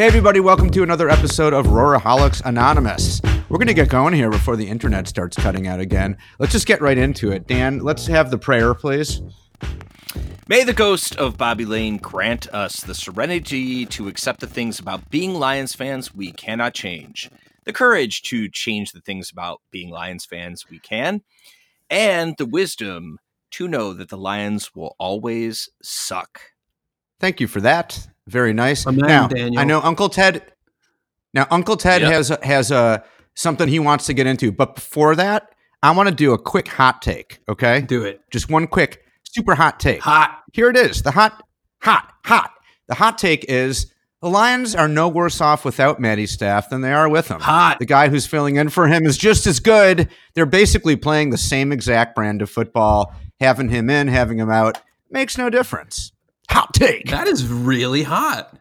Hey, everybody, welcome to another episode of Roraholics Anonymous. We're going to get going here before the internet starts cutting out again. Let's just get right into it. Dan, let's have the prayer, please. May the ghost of Bobby Layne grant us the serenity to accept the things about being Lions fans we cannot change, the courage to change the things about being Lions fans we can, and the wisdom to know that the Lions will always suck. Thank you for that. Very nice. Amen, now, Daniel. I know Uncle Ted. Now, Uncle Ted Yep. has has a something he wants to get into, but before that, I want to do a quick hot take. Okay, Do it. just one quick, super hot take. Hot. Here it is. The hot, hot, hot. The hot take is the Lions are no worse off without Matty Stafford than they are with him. Hot. The guy who's filling in for him is just as good. They're basically playing the same exact brand of football. Having him in, having him out makes no difference. Hot take. That is really hot.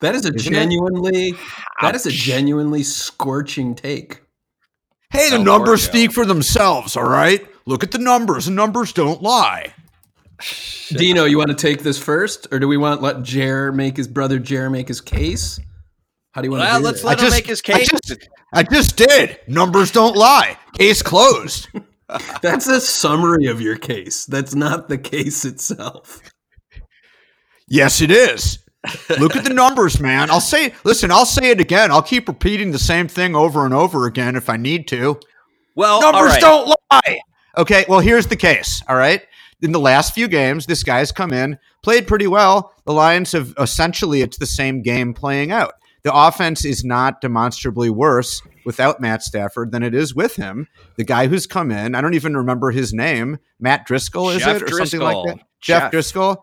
That is a Isn't genuinely that is a genuinely scorching take. Hey, the numbers Lord, speak for themselves, all right? Look at the numbers. The numbers don't lie. Dino, you want to take this first, or do we want to let Jer make his brother Jer make his case? How do you want to Well, do let's this? let him make his I case. just, I just did. Numbers don't lie. Case closed. That's a summary of your case. That's not the case itself. Yes, it is. Look at the numbers, man. I'll say, listen, I'll say it again. I'll keep repeating the same thing over and over again if I need to. well, Numbers right. don't lie. Okay, well, here's the case. All right. In the last few games, this guy's come in, played pretty well. The Lions have essentially, it's the same game playing out. The offense is not demonstrably worse without Matt Stafford than it is with him. The guy who's come in, I don't even remember his name, Matt Driskel, is Jeff it? Or something like that? Jeff, Jeff. Driskel.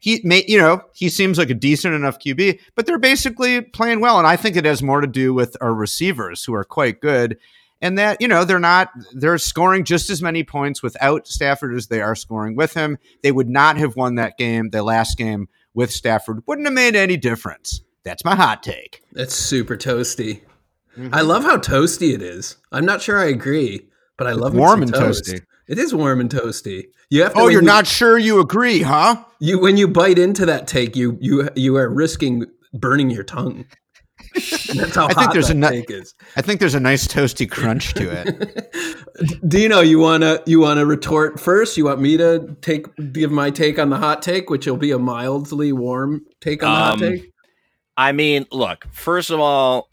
He may, you know, he seems like a decent enough QB, but they're basically playing well. And I think it has more to do with our receivers who are quite good and that you know they're not they're scoring just as many points without Stafford as they are scoring with him. They would not have won that game, the last game with Stafford. Wouldn't have made any difference. That's my hot take. That's super toasty. Mm-hmm. I love how toasty it is. I'm not sure I agree, but I love warm and toast. toasty. It is warm and toasty. You have to. Oh, when you're you- not sure you agree, huh? You when you bite into that take, you you you are risking burning your tongue. That's how I think hot there's that a nu- take is. I think there's a nice toasty crunch to it. Dino, you wanna you wanna retort first? You want me to take give my take on the hot take, which will be a mildly warm take on the hot Um, take? I mean, look, first of all,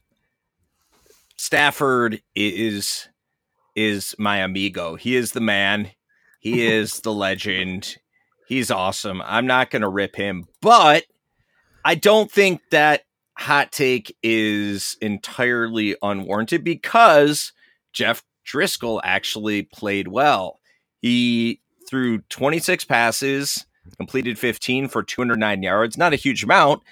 Stafford is is my amigo. He is the man. He is the legend. He's awesome. I'm not going to rip him, but I don't think that hot take is entirely unwarranted because Jeff Driskel actually played well. He threw 26 passes, completed 15 for 209 yards. Not a huge amount,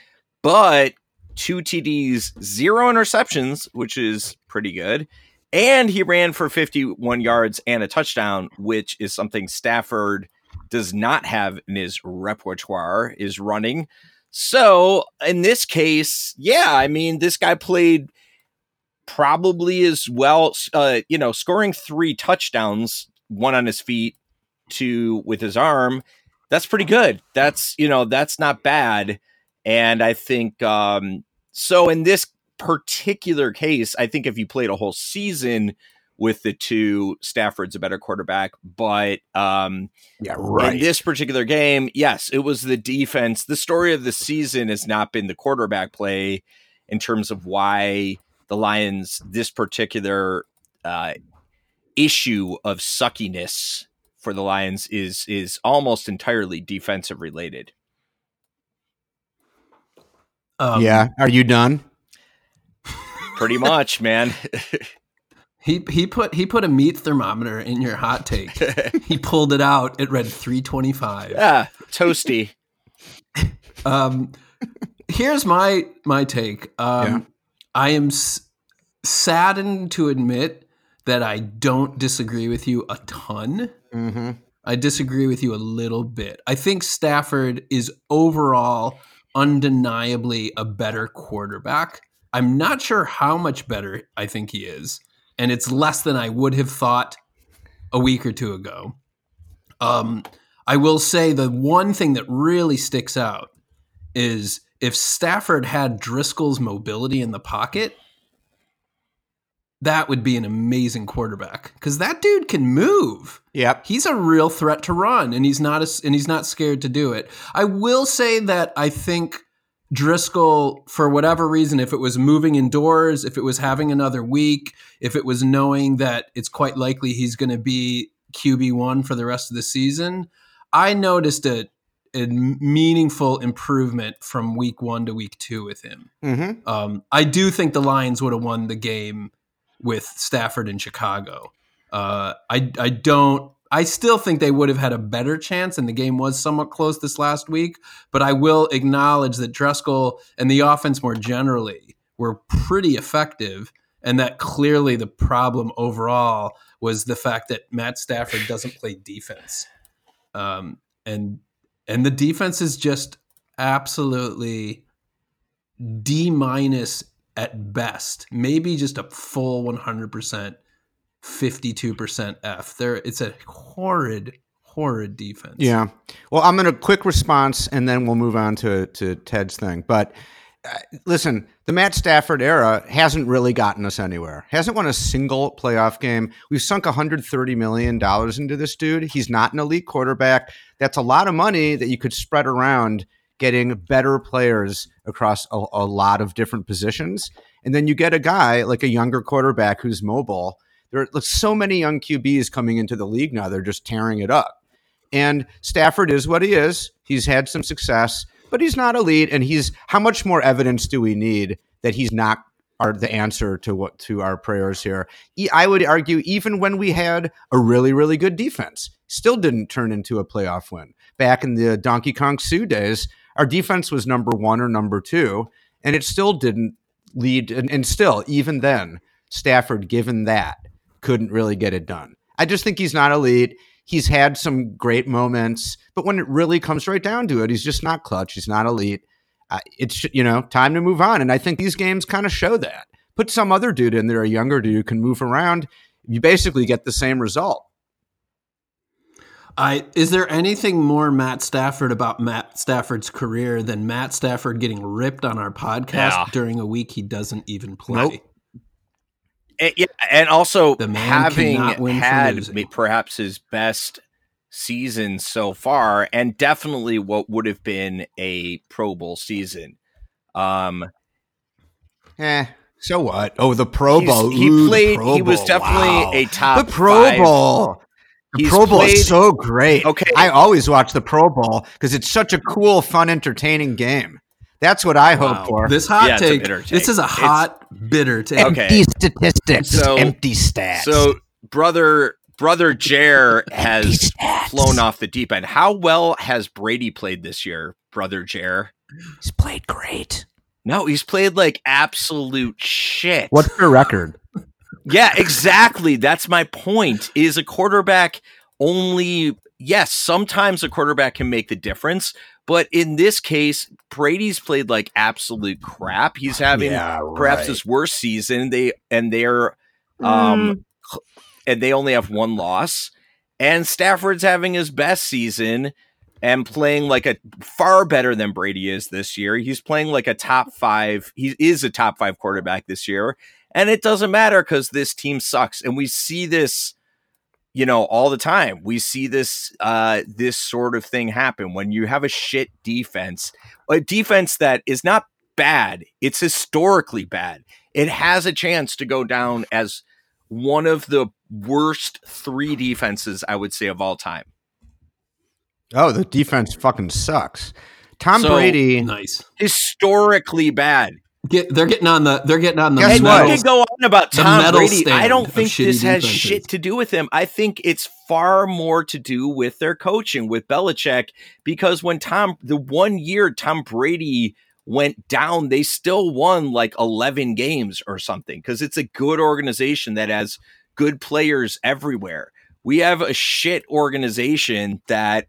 but two TDs, zero interceptions, which is pretty good. And he ran for 51 yards and a touchdown, which is something Stafford does not have in his repertoire, is running. So in this case, yeah, I mean, this guy played probably as well, uh, you know, scoring three touchdowns, one on his feet, two with his arm. That's pretty good. That's, you know, that's not bad. And I think um, so. In this particular case, I think if you played a whole season with the two, Stafford's a better quarterback. But um, Yeah, right. in this particular game, yes, it was the defense. The story of the season has not been the quarterback play in terms of why the Lions, this particular uh, issue of suckiness for the Lions is is almost entirely defensive related. Um, yeah. Are you done? Pretty much, man. He he put he put a meat thermometer in your hot take. he pulled it out. It read 325. yeah, toasty. Um, here's my my take. Um, Yeah. I am s- saddened to admit that I don't disagree with you a ton. Mm-hmm. I disagree with you a little bit. I think Stafford is overall undeniably a better quarterback. I'm not sure how much better I think he is, and it's less than I would have thought a week or two ago. Um, I will say the one thing that really sticks out is if Stafford had Driskel's mobility in the pocket, that would be an amazing quarterback because that dude can move. Yep. He's a real threat to run, and he's not a, and he's not scared to do it. I will say that I think Driskel, for whatever reason, if it was moving indoors, if it was having another week, if it was knowing that it's quite likely he's going to be QB one for the rest of the season, I noticed a, a meaningful improvement from week one to week two with him. Mm-hmm. Um, I do think the Lions would have won the game with Stafford in Chicago. Uh, I I don't. I still think they would have had a better chance, and the game was somewhat close this last week. But I will acknowledge that Driskel and the offense more generally were pretty effective, and that clearly the problem overall was the fact that Matt Stafford doesn't play defense, um, and and the defense is just absolutely D minus at best, maybe just a full 100%, 52% F. There, it's a horrid, horrid defense. Yeah. Well, I'm going to quick response and then we'll move on to, to Ted's thing. But uh, listen, the Matt Stafford era hasn't really gotten us anywhere. Hasn't won a single playoff game. We've sunk 130 million dollars into this dude. He's not an elite quarterback. That's a lot of money that you could spread around getting better players across a, a lot of different positions. And then you get a guy like a younger quarterback who's mobile. There are so many young QBs coming into the league now. They're just tearing it up. And Stafford is what he is. He's had some success, but he's not elite. And he's how much more evidence do we need that he's not are the answer to what to our prayers here. I would argue even when we had a really really good defense, still didn't turn into a playoff win. Back in the Donkey Kong Suh days, our defense was number 1 or number 2 and it still didn't lead and, and still even then Stafford given that couldn't really get it done. I just think he's not elite. He's had some great moments, but when it really comes right down to it, he's just not clutch. He's not elite. Uh, it's you know time to move on, and I think these games kind of show that. Put some other dude in there, a younger dude who can move around. You basically get the same result. I is there anything more Matt Stafford about Matt Stafford's career than Matt Stafford getting ripped on our podcast Yeah. during a week he doesn't even play? Nope. And, yeah, and also having cannot win for had perhaps his best season so far, and definitely what would have been a Pro Bowl season. Um, Eh, so what? Oh, the Pro Bowl. He Ooh, played. He was definitely Wow. a top the Pro five- Bowl. The He's Pro Bowl played- is so great. Okay. I always watch the Pro Bowl because it's such a cool, fun, entertaining game. That's what I hope Wow. for. This hot Yeah, it's a take. This is a It's- hot bitter take. Okay. Empty statistics. So- empty stats. So brother brother Jer has Empty stats. flown off the deep end. How well has Brady played this year, brother Jer? He's played great. No, he's played like absolute shit. What's your record? Yeah, exactly. That's my point. Is a quarterback only yes, sometimes a quarterback can make the difference, but in this case, Brady's played like absolute crap. He's having perhaps his worst season. They and they're um and they only have one loss. And Stafford's having his best season and playing like a far better than Brady is this year. He's playing like a top five. He is a top five quarterback this year. And it doesn't matter because this team sucks. And we see this, you know, all the time. We see this uh this sort of thing happen when you have a shit defense, a defense that is not bad, it's historically bad. It has a chance to go down as one of the worst three defenses, I would say, of all time. Oh, the defense fucking sucks. Tom So- Brady. Nice. Historically bad. Get, they're getting on the. They're getting on the. Guess And what? you go on about Tom Brady. I don't think shitty this has defenses. shit to do with him. I think it's far more to do with their coaching with Belichick because when Tom, the one year Tom Brady went down, they still won like 11 games or something because it's a good organization that has good players everywhere. We have a shit organization that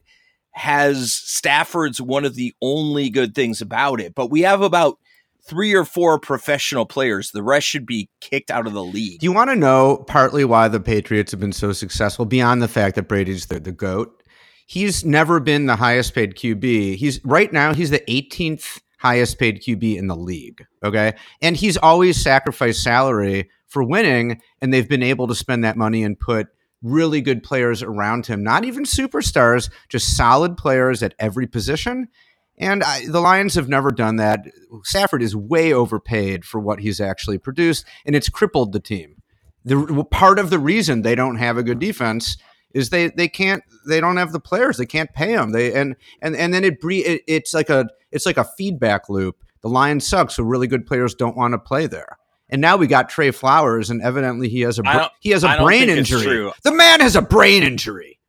has Stafford's one of the only good things about it, but we have about three or four professional players. The rest should be kicked out of the league. Do you want to know partly why the Patriots have been so successful beyond the fact that Brady's the, the GOAT? He's never been the highest paid QB. He's right now, he's the 18th highest paid QB in the league. Okay. And he's always sacrificed salary for winning, and they've been able to spend that money and put really good players around him, not even superstars, just solid players at every position. And I, the Lions have never done that. Stafford is way overpaid for what he's actually produced, and it's crippled the team. The part of the reason they don't have a good defense is they they can't they don't have the players they can't pay them they and and and then it, bre- it it's like a it's like a feedback loop. The Lions suck, so really good players don't want to play there. And now we got Trey Flowers, and evidently he has a br- he has a brain injury. The man has a brain injury.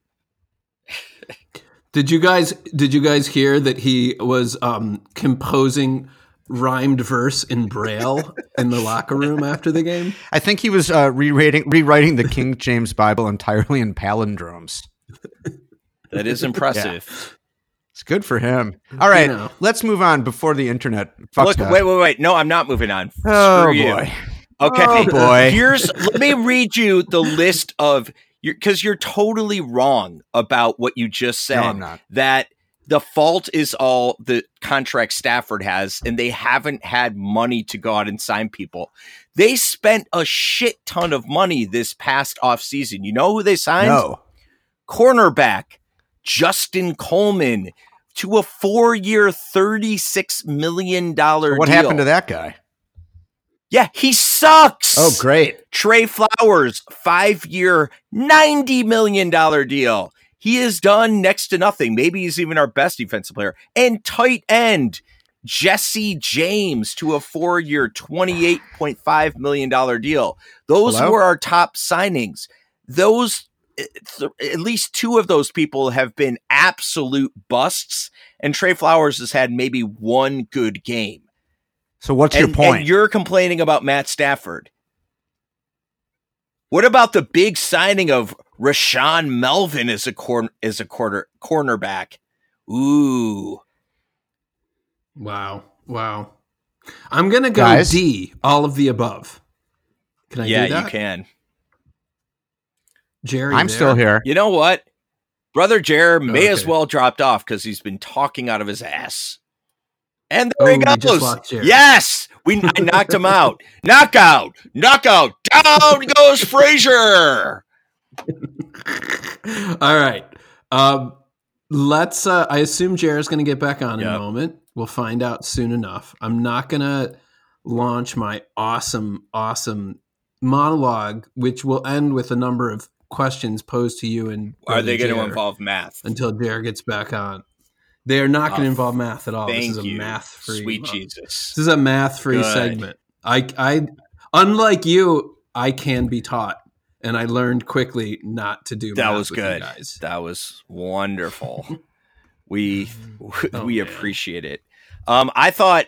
Did you guys did you guys hear that he was um, composing rhymed verse in braille in the locker room after the game? I think he was uh, rewriting rewriting the King James Bible entirely in palindromes. That is impressive. yeah. It's good for him. All right, you know. let's move on before the internet. Look, wait, wait, wait. No, I'm not moving on. Oh Screw boy. You. Okay, oh, boy. Here's let me read you the list of because you're, you're, totally wrong about what you just said. No, I'm not. That the fault is all the contract Stafford has, and they haven't had money to go out and sign people. They spent a shit ton of money this past offseason. You know who they signed? No. Cornerback Justin Coleman to a four year, $36 million so What deal. happened to that guy? Yeah, he sucks. Oh, great. Trey Flowers, five year, $90 million deal. He is done next to nothing. Maybe he's even our best defensive player. And tight end, Jesse James to a four year, $28.5 million deal. Those Hello? were our top signings. Those eh, at least two of those people have been absolute busts, and Trey Flowers has had maybe one good game. So what's and, your point? And you're complaining about Matt Stafford. What about the big signing of Rashaan Melvin as a corner as a quarter cornerback? Ooh. Wow. Wow. I'm gonna go Guys? D, all of the above. Can I yeah, do that? you can. Jerry, I'm there. still here. You know what? Brother Jer may okay. as well dropped off because he's been talking out of his ass. And there oh, he goes. Yes, we I knocked him out. Knockout, knockout. Down goes Frazier. All right. Um, let's. Uh, I assume Jared's going to get back on yep. in a moment. We'll find out soon enough. I'm not going to launch my awesome, awesome monologue, which will end with a number of questions posed to you and are they going to involve math until Jared gets back on? They are not going to involve math at all. This is a you. math free. Sweet Jesus. This is a math free segment. I, I, unlike you, I can be taught, and I learned quickly not to do. Math. That was good. guys. That was wonderful. we oh, we man. appreciate it. Um, I thought.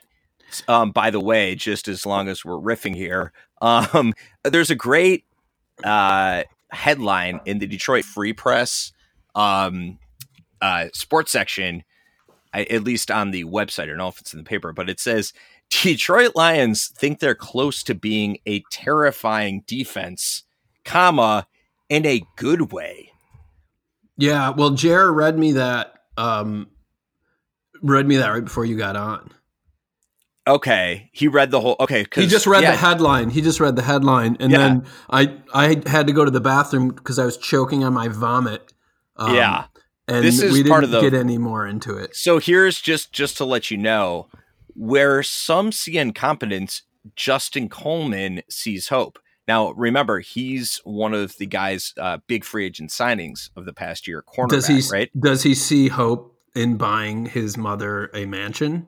Um, by the way, just as long as we're riffing here, um, there's a great uh, headline in the Detroit Free Press um, uh, sports section, I, at least on the website. I don't know if it's in the paper, but it says Detroit Lions think they're close to being a terrifying defense, comma, in a good way. Yeah, well, Jared read me that. Um, read me that right before you got on. Okay, he read the whole. Okay, he just read yeah. the headline. He just read the headline, and yeah. then I I had to go to the bathroom because I was choking on my vomit. Um, yeah, and this is we didn't part of the, get any more into it. So here's just just to let you know where some see incompetence. Justin Coleman sees hope. Now, remember, he's one of the guys, uh, big free agent signings of the past year. Cornerback, does he, right? Does he see hope in buying his mother a mansion?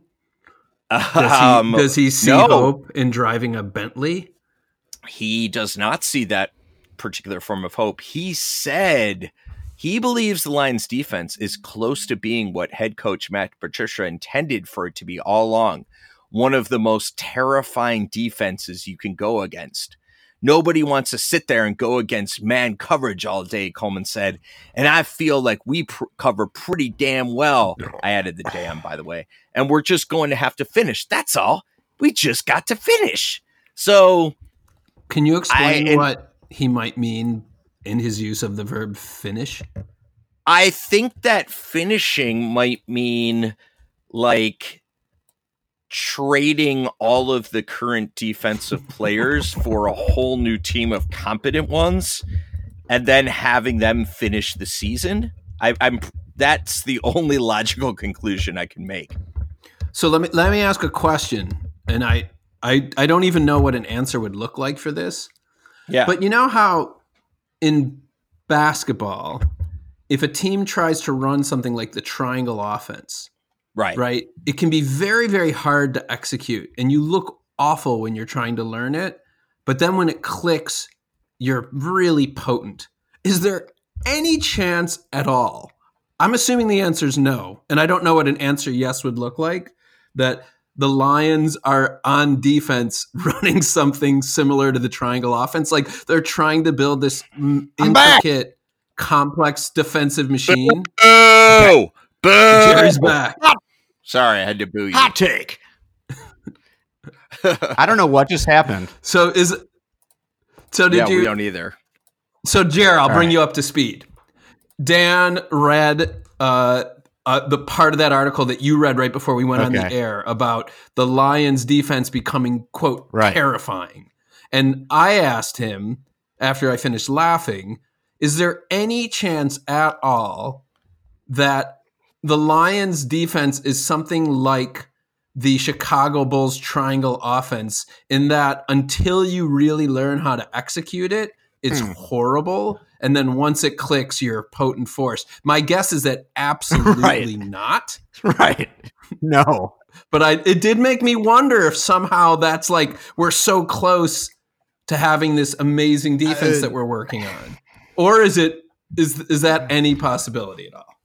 Does he, um, does he see no. hope in driving a Bentley? He does not see that particular form of hope. He said he believes the Lions defense is close to being what head coach Matt Patricia intended for it to be all along one of the most terrifying defenses you can go against. Nobody wants to sit there and go against man coverage all day, Coleman said. And I feel like we pr- cover pretty damn well. I added the damn, by the way. And we're just going to have to finish. That's all. We just got to finish. So. Can you explain I, what he might mean in his use of the verb finish? I think that finishing might mean like trading all of the current defensive players for a whole new team of competent ones and then having them finish the season. I, I'm that's the only logical conclusion I can make. So let me let me ask a question, and I I I don't even know what an answer would look like for this. Yeah. But you know how in basketball, if a team tries to run something like the triangle offense, right. right, it can be very very hard to execute, and you look awful when you're trying to learn it. But then when it clicks, you're really potent. Is there any chance at all? I'm assuming the answer is no, and I don't know what an answer yes would look like. That the Lions are on defense running something similar to the triangle offense. Like they're trying to build this m- I'm back. intricate, complex defensive machine. Boo! Boo! Jerry's back. Sorry, I had to boo you. Hot take. I don't know what just happened. So is so did yeah, we you? don't either. So Jer, I'll All bring right. you up to speed. Dan read uh, uh, the part of that article that you read right before we went on the air about the Lions' defense becoming quote Right. terrifying. And I asked him after I finished laughing, is there any chance at all that the Lions' defense is something like the Chicago Bulls triangle offense in that until you really learn how to execute it, it's Hmm. horrible. And then once it clicks, you're potent force. My guess is that absolutely not. Right. No. But I, it did make me wonder if somehow that's like we're so close to having this amazing defense Uh, that we're working on, or is it is is that any possibility at all?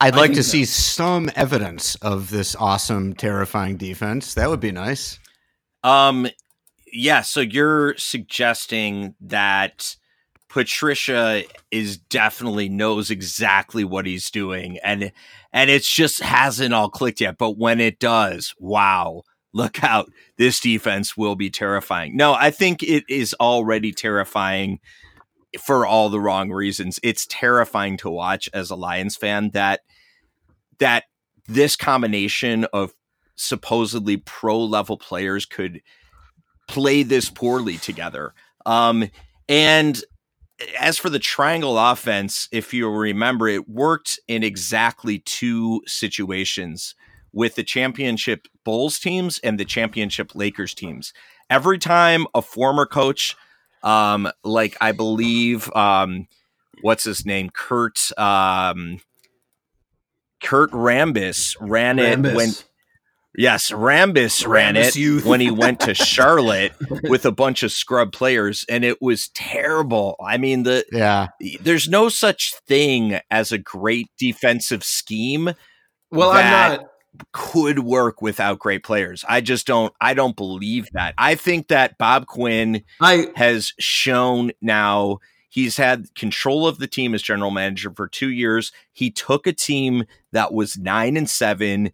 I'd like to so. see some evidence of this awesome, terrifying defense. That would be nice. Um, yeah. So you're suggesting that Patricia is definitely knows exactly what he's doing, and and it's just hasn't all clicked yet. But when it does, wow! Look out! This defense will be terrifying. No, I think it is already terrifying for all the wrong reasons. It's terrifying to watch as a Lions fan that that this combination of supposedly pro level players could play this poorly together. Um, and as for the triangle offense, if you remember, it worked in exactly two situations with the championship Bulls teams and the championship Lakers teams. Every time a former coach, um, like I believe, um, what's his name, Kurt, um, Kurt Rambis ran Rambis. it when Yes, Rambis ran Rambis it youth. when he went to Charlotte with a bunch of scrub players, and it was terrible. I mean, the Yeah. there's no such thing as a great defensive scheme Well, That- I'm not. could work without great players. I just don't. I don't believe that. I think that Bob Quinn I has shown now he's had control of the team as general manager for two years. He took a team that was nine and seven.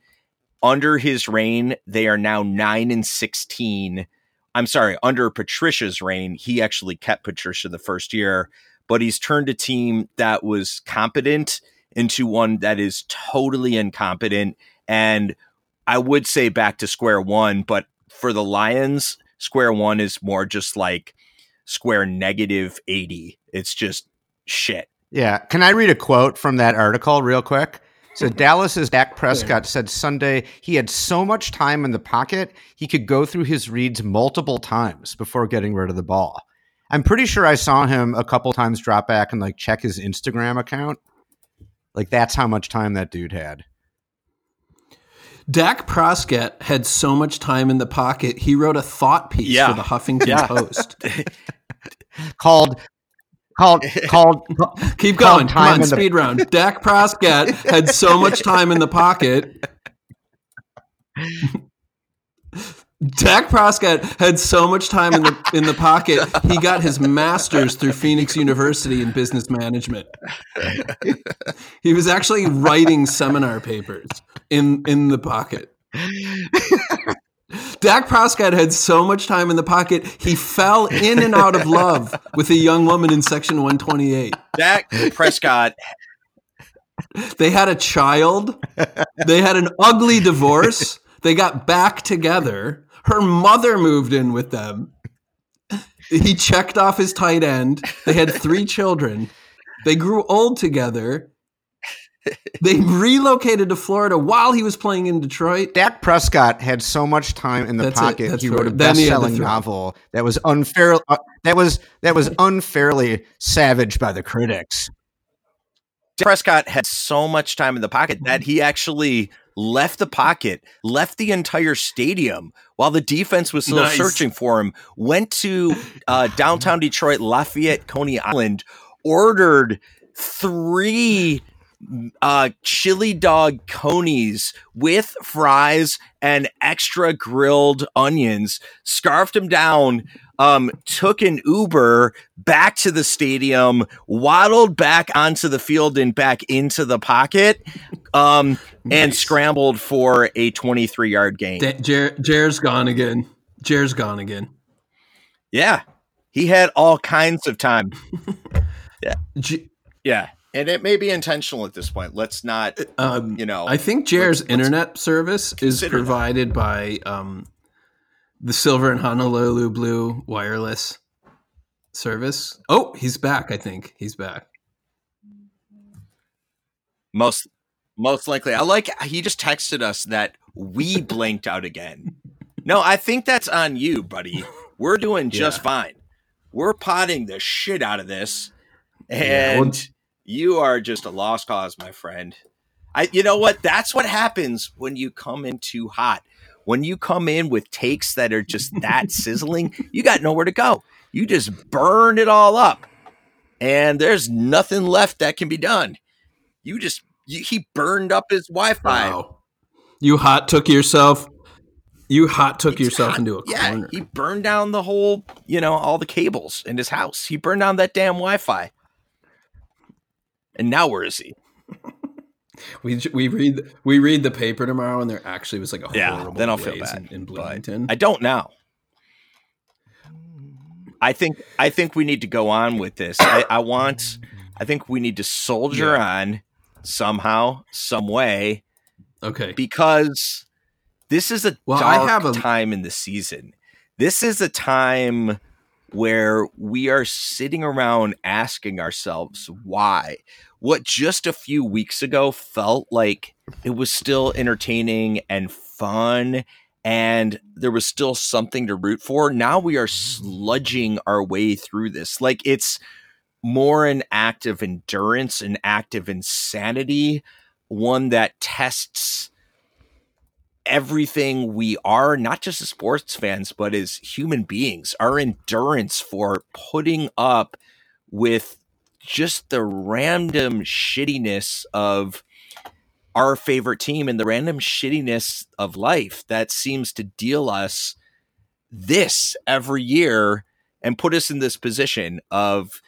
Under his reign, they are now nine and 16. I'm sorry, under Patricia's reign, he actually kept Patricia the first year, but he's turned a team that was competent into one that is totally incompetent. And I would say back to square one, but for the Lions, square one is more just like square negative 80. It's just shit. Yeah. Can I read a quote from that article real quick? So Dallas's Dak Prescott said Sunday he had so much time in the pocket he could go through his reads multiple times before getting rid of the ball. I'm pretty sure I saw him a couple times drop back and like check his Instagram account. Like that's how much time that dude had. Dak Prescott had so much time in the pocket. He wrote a thought piece Yeah. for the Huffington Yeah. Post. Called called called Keep Called going. Come on, in the- speed round. Dak Prescott had so much time in the pocket. Dak Prescott had so much time in the in the pocket. He got his master's through Phoenix University in business management. He was actually writing seminar papers in in the pocket. Dak Prescott had so much time in the pocket, he fell in and out of love with a young woman in section 128. Dak Prescott They had a child. They had an ugly divorce. They got back together. Her mother moved in with them. He checked off his tight end. They had three children. They grew old together. They relocated to Florida while he was playing in Detroit. Dak Prescott had so much time in the That's pocket. That's he right. wrote a Then he had the best-selling novel that was unfair. Uh, that was that was unfairly savaged by the critics. Prescott had so much time in the pocket that he actually left the pocket, left the entire stadium while the defense was still Nice. searching for him, went to uh, downtown Detroit, Lafayette, Coney Island, ordered three uh, chili dog conies with fries and extra grilled onions, scarfed them down, um, took an Uber back to the stadium, waddled back onto the field and back into the pocket, um, and scrambled for a 23 yard gain. Da- Jer- Jer's gone again. Jer's gone again. yeah. He had all kinds of time. J- Yeah. And it may be intentional at this point. Let's not, um, you know. I think Jer's let's- let's internet service is consider that. provided by um, the Silver and Honolulu Blue wireless service. Oh, he's back. I think he's back. Most most likely. I like he just texted us that we blanked out again. No, I think that's on you, buddy. We're doing just Yeah. fine. We're potting the shit out of this. Yeah, And well- you are just a lost cause, my friend. I you know what? That's what happens when you come in too hot. When you come in with takes that are just that sizzling, you got nowhere to go. You just burn it all up. And there's nothing left that can be done. You just you, he burned up his Wi-Fi. Wow. You hot took yourself. You hot took He's yourself hot- into a yeah, corner. he burned down the whole, you know, all the cables in his house. He burned down that damn Wi-Fi. And now where is he? We we read we read the paper tomorrow, and there actually was like a Yeah, horrible then I'll feel bad, in, in Bloomington. I don't now. I think I think we need to go on with this. I, I want I think we need to soldier Yeah. on somehow, some way, okay, because this is a Well, I dark have a- time in the season. This is a time where we are sitting around asking ourselves why. What just a few weeks ago felt like it was still entertaining and fun and there was still something to root for. Now we are sludging our way through this. Like it's more an act of endurance, an act of insanity, one that tests everything we are, not just as sports fans, but as human beings, our endurance for putting up with just the random shittiness of our favorite team and the random shittiness of life that seems to deal us this every year and put us in this position of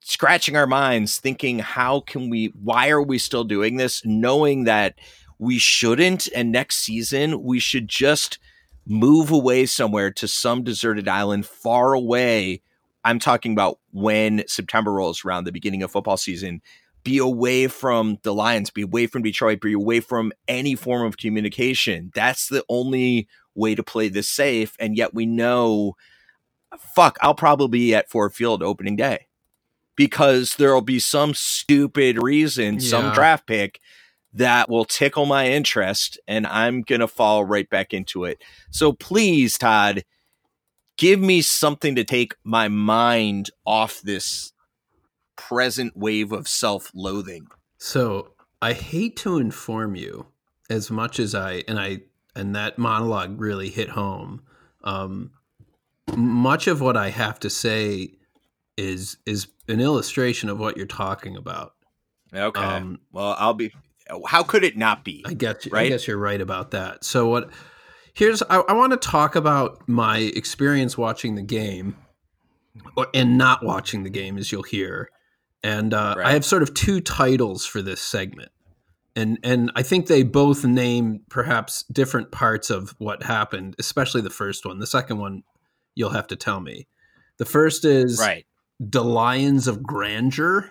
scratching our minds thinking how can we why are we still doing this? knowing that we shouldn't and next season we should just move away somewhere to some deserted island far away. I'm talking about when september rolls around the beginning of football season. Be away from the lions. Be away from detroit. Be away from any form of communication. That's the only way to play this safe and yet we know fuck i'll probably be at ford field opening day because there'll be some stupid reason some draft pick that will tickle my interest and I'm going to fall right back into it. So please, Todd, give me something to take my mind off this present wave of self loathing. So I hate to inform you as much as I and I and that monologue really hit home. Um, much of what I have to say is is an illustration of what you're talking about. Okay. Um, well, I'll be. How could it not be? I guess I guess you're right about that. So what? Here's I, I want to talk about my experience watching the game, or, and not watching the game, as you'll hear. And uh, Right. I have sort of two titles for this segment, and and I think they both name perhaps different parts of what happened, especially the first one. The second one, you'll have to tell me. The first is Right. the Lions of Grandeur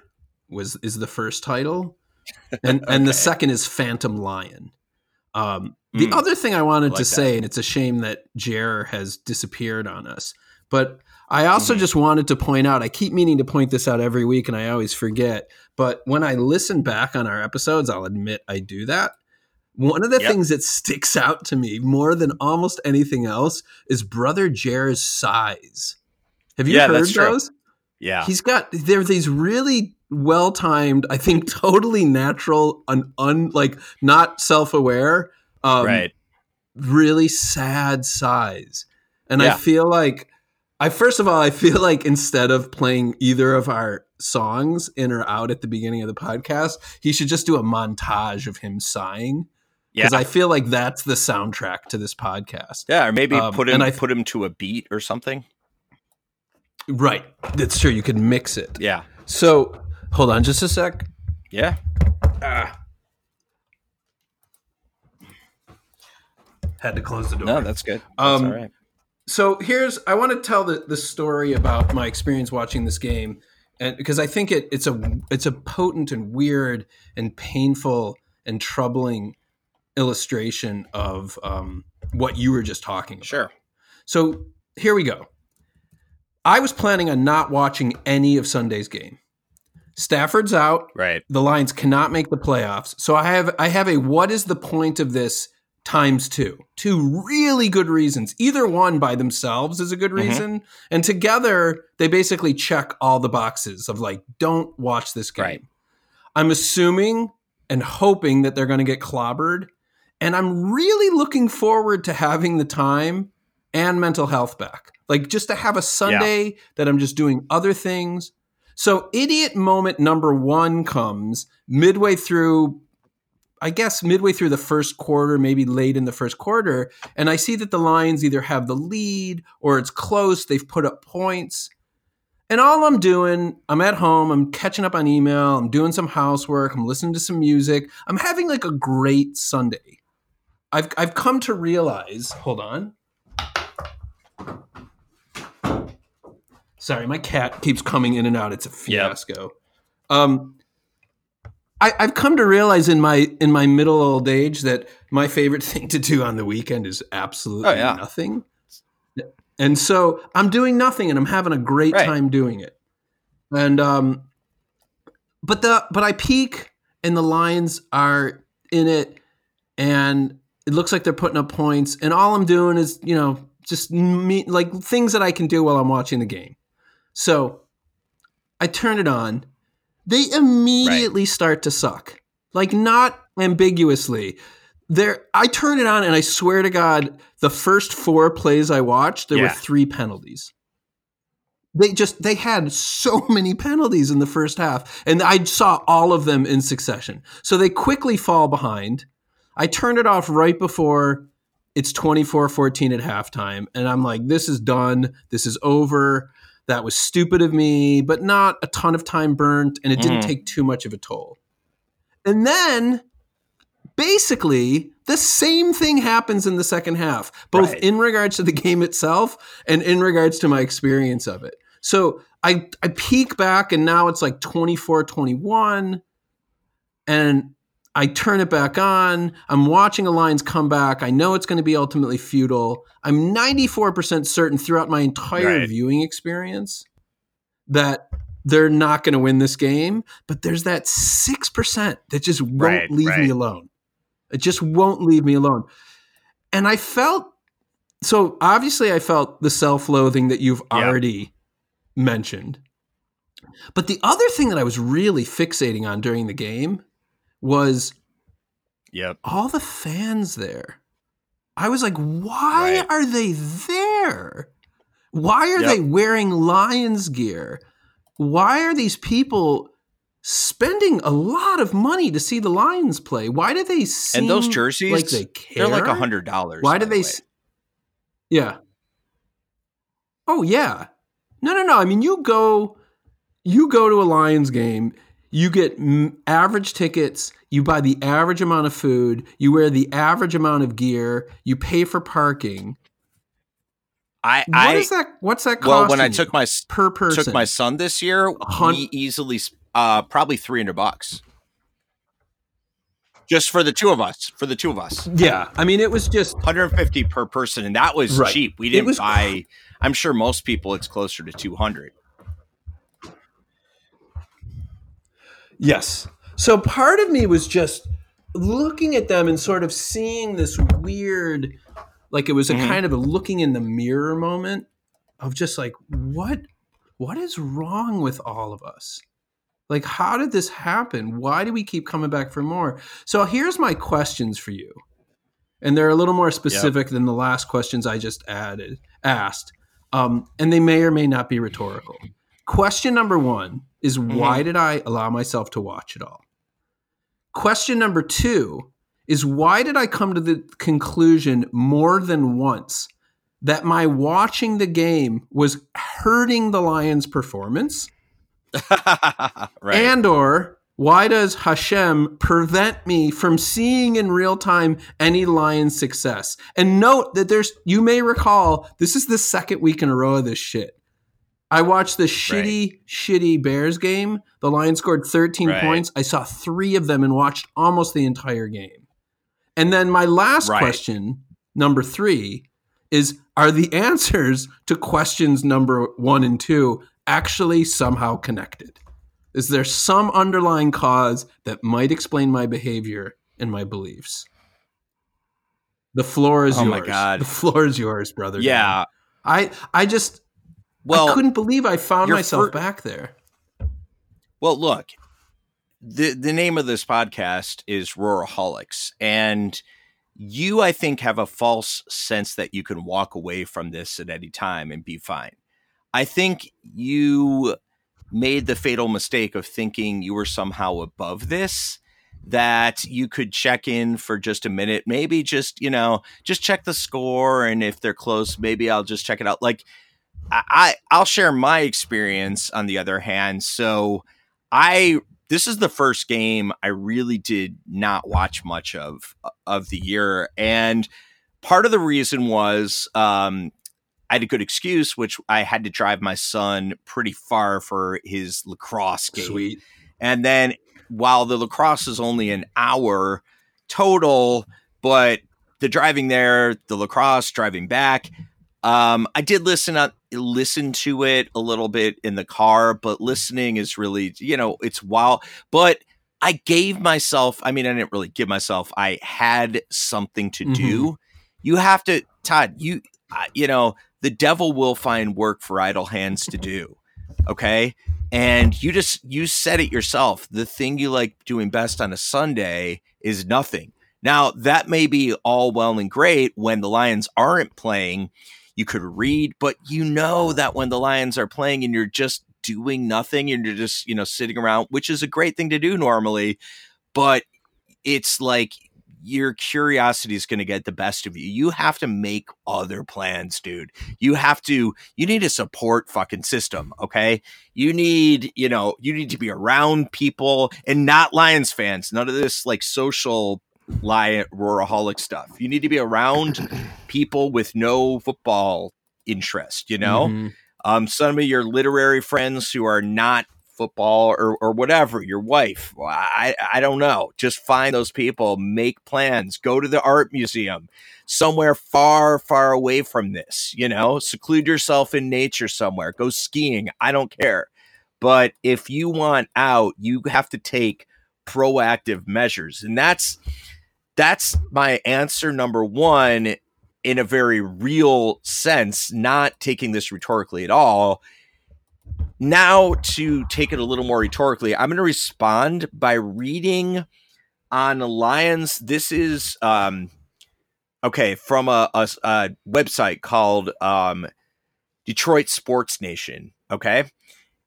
was is the first title, and and the second is Phantom Lion. Um, the Mm. other thing I wanted like to that. say, and it's a shame that Jer has disappeared on us, but I also Mhm. just wanted to point out, I keep meaning to point this out every week and I always forget, but when I listen back on our episodes, I'll admit I do that. One of the Yep. things that sticks out to me more than almost anything else is Brother Jer's sighs. Have you Yeah, heard that's true. those? Yeah. He's got there these really well timed, I think totally natural, un, un like not self aware, um, right. really sad sighs. And I feel like I first of all, I feel like instead of playing either of our songs in or out at the beginning of the podcast, he should just do a montage of him sighing. Yeah. Because I feel like that's the soundtrack to this podcast. Yeah, or maybe Um, put him and I- put him to a beat or something. Right. That's true. You could mix it. Yeah. So hold on just a sec. Yeah. Ah. Had to close the door. No, that's good. That's Um, all right. so here's I want to tell the, the story about my experience watching this game, and because I think it, it's a it's a potent and weird and painful and troubling illustration of um, what you were just talking about. Sure. So here we go. I was planning on not watching any of Sunday's game. Stafford's out. Right. The Lions cannot make the playoffs. So I have I have a what is the point of this times two? Two really good reasons. Either one by themselves is a good Mhm. reason, and together they basically check all the boxes of like don't watch this game. Right. I'm assuming and hoping that they're going to get clobbered, and I'm really looking forward to having the time and mental health back. Like just to have a Sunday that I'm just doing other things. So idiot moment number 1 comes midway through I guess midway through the first quarter, maybe late in the first quarter, and I see that the Lions either have the lead or it's close, they've put up points. And all I'm doing, I'm at home, I'm catching up on email, I'm doing some housework, I'm listening to some music. I'm having like a great Sunday. I've I've come to realize, hold on. Sorry, my cat keeps coming in and out. It's a fiasco. Um I, I've come to realize in my in my middle old age that my favorite thing to do on the weekend is absolutely Oh, yeah. nothing. And so I'm doing nothing and I'm having a great Right. time doing it. And um but the but I peek and the Lions are in it and it looks like they're putting up points and all I'm doing is, you know, just me like things that I can do while I'm watching the game. So I turn it on. They immediately start to suck. Like not ambiguously. There I turn it on and I swear to God, the first four plays I watched, there were three penalties. They just they had so many penalties in the first half and I saw all of them in succession. So they quickly fall behind. I turned it off right before it's 24-14 at halftime and I'm like this is done. This is over. That was stupid of me, but not a ton of time burnt and it didn't Mhm. take too much of a toll. And then basically the same thing happens in the second half, both Right. in regards to the game itself and in regards to my experience of it. So I I peek back and now it's like 24-21 and I turn it back on. I'm watching a Lions come back. I know it's going to be ultimately futile. I'm 94% certain throughout my entire Right. viewing experience that they're not going to win this game, but there's that 6% that just won't Right, leave me alone. It just won't leave me alone. And I felt so obviously I felt the self-loathing that you've Yeah. already mentioned. But the other thing that I was really fixating on during the game was Yep. all the fans there. I was like, why Right. are they there? Why are Yep. they wearing Lions gear? Why are these people spending a lot of money to see the Lions play? Why do they And those jerseys, like they care? they're like a hundred dollars. Why do by they? s- Yeah. Oh yeah. No, no, no. I mean, you go, you go to a Lions game. You get average tickets. You buy the average amount of food. You wear the average amount of gear. You pay for parking. I, What I is that? What's that cost? well, when I took my per person, took my son this year, we easily uh probably three hundred bucks. just for the two of us. For the two of us, Yeah, I mean, it was just 150 per person, and that was Right. cheap. We didn't was buy. I'm sure most people it's closer to 200. Yes. So part of me was just looking at them and sort of seeing this weird, like it was a Mhm. kind of a looking in the mirror moment of just like, what, what is wrong with all of us? Like, how did this happen? Why do we keep coming back for more? So here's my questions for you. And they're a little more specific than the last questions I just added asked. Um, and they may or may not be rhetorical. Question number one is mm-hmm. why did I allow myself to watch it all? Question number two is why did I come to the conclusion more than once that my watching the game was hurting the Lions' performance? right. And or why does Hashem prevent me from seeing in real time any Lions success? And note that there's you may recall this is the second week in a row of this shit. I watched the shitty, shitty Bears game. The Lions scored 13 Right. points. I saw three of them and watched almost the entire game. And then my last Right. question, number three, is are the answers to questions number one and two actually somehow connected? Is there some underlying cause that might explain my behavior and my beliefs? The floor is Oh yours. my God. The floor is yours, brother. Dan. yeah. I I just Well, I couldn't believe I found myself fir- back there. Well, look, the the name of this podcast is Ruralholics, and you, I think, have a false sense that you can walk away from this at any time and be fine. I think you made the fatal mistake of thinking you were somehow above this that you could check in for just a minute maybe just you know just check the score and if they're close maybe i'll just check it out like I, I I'll share my experience on the other hand. So I this is the first game I really did not watch much of of the year, and part of the reason was um, I had a good excuse, which I had to drive my son pretty far for his lacrosse game, Sweet. and then while the lacrosse is only an hour total, but the driving there, the lacrosse, driving back, um, I did listen on listen to it a little bit in the car, but listening is really, you know, it's wild. But I gave myself, I mean, I didn't really give myself, I had something to do. You have to, Todd, you, uh, you know, the devil will find work for idle hands to do. Okay. And you just, you said it yourself. The thing you like doing best on a Sunday is nothing. Now, that may be all well and great when the Lions aren't playing. You could read, but you know that when the Lions are playing and you're just doing nothing and you're just, you know, sitting around, which is a great thing to do normally, but it's like your curiosity is going to get the best of you. You have to make other plans, dude. You have to, you need a support fucking system, okay? You need, you know, you need to be around people and not Lions fans. None of this like social lion ruralholic stuff. You need to be around people with no football interest, you know? Mhm. um, some of your literary friends who are not football or, or whatever, your wife. I, I don't know. Just find those people, make plans, go to the art museum somewhere far, far away from this, you know, seclude yourself in nature somewhere, go skiing. I don't care. But if you want out, you have to take proactive measures. And that's that's my answer number one in a very real sense, not taking this rhetorically at all. Now, to take it a little more rhetorically, I'm going to respond by reading on Lions. This is um, okay from a, a, a website called um, Detroit Sports Nation. Okay.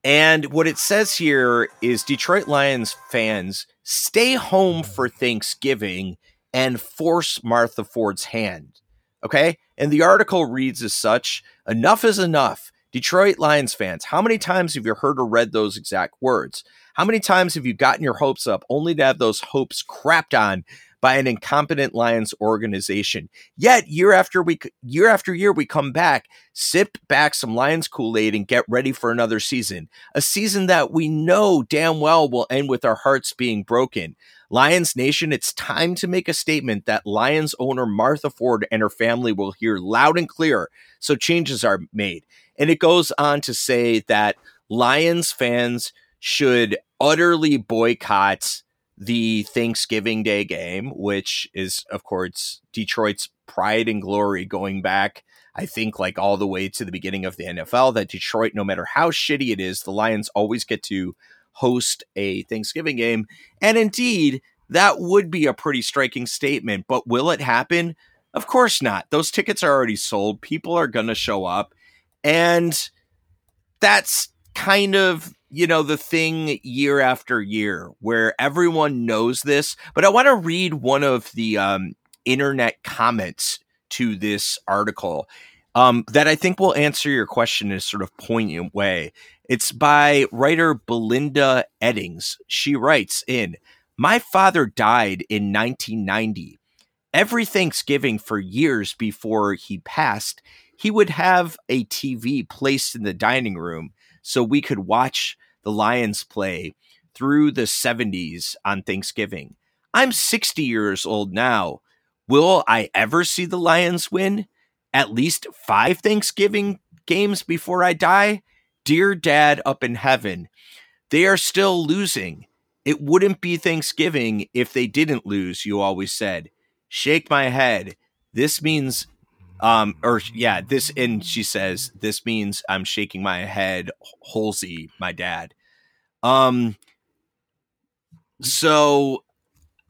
And what it says here is Detroit Lions fans stay home for Thanksgiving and force Martha Ford's hand. Okay. And the article reads as such Enough is enough. Detroit Lions fans, how many times have you heard or read those exact words? How many times have you gotten your hopes up only to have those hopes crapped on by an incompetent Lions organization. Yet year after week, year after year, we come back, sip back some Lions Kool Aid, and get ready for another season. A season that we know damn well will end with our hearts being broken. Lions Nation, it's time to make a statement that Lions owner Martha Ford and her family will hear loud and clear. So changes are made. And it goes on to say that Lions fans should utterly boycott the Thanksgiving Day game, which is, of course, Detroit's pride and glory going back, I think, like all the way to the beginning of the NFL. That Detroit, no matter how shitty it is, the Lions always get to host a Thanksgiving game. And indeed, that would be a pretty striking statement. But will it happen? Of course not. Those tickets are already sold. People are going to show up. And that's kind of you know the thing year after year where everyone knows this but i want to read one of the um, internet comments to this article um, that i think will answer your question in a sort of poignant way it's by writer belinda eddings she writes in my father died in 1990 every thanksgiving for years before he passed he would have a tv placed in the dining room so we could watch the Lions play through the 70s on Thanksgiving. I'm 60 years old now. Will I ever see the Lions win? At least five Thanksgiving games before I die? Dear Dad up in heaven, they are still losing. It wouldn't be Thanksgiving if they didn't lose, you always said. Shake my head. This means um, or yeah, this and she says this means I'm shaking my head, Holsey, my dad. Um, so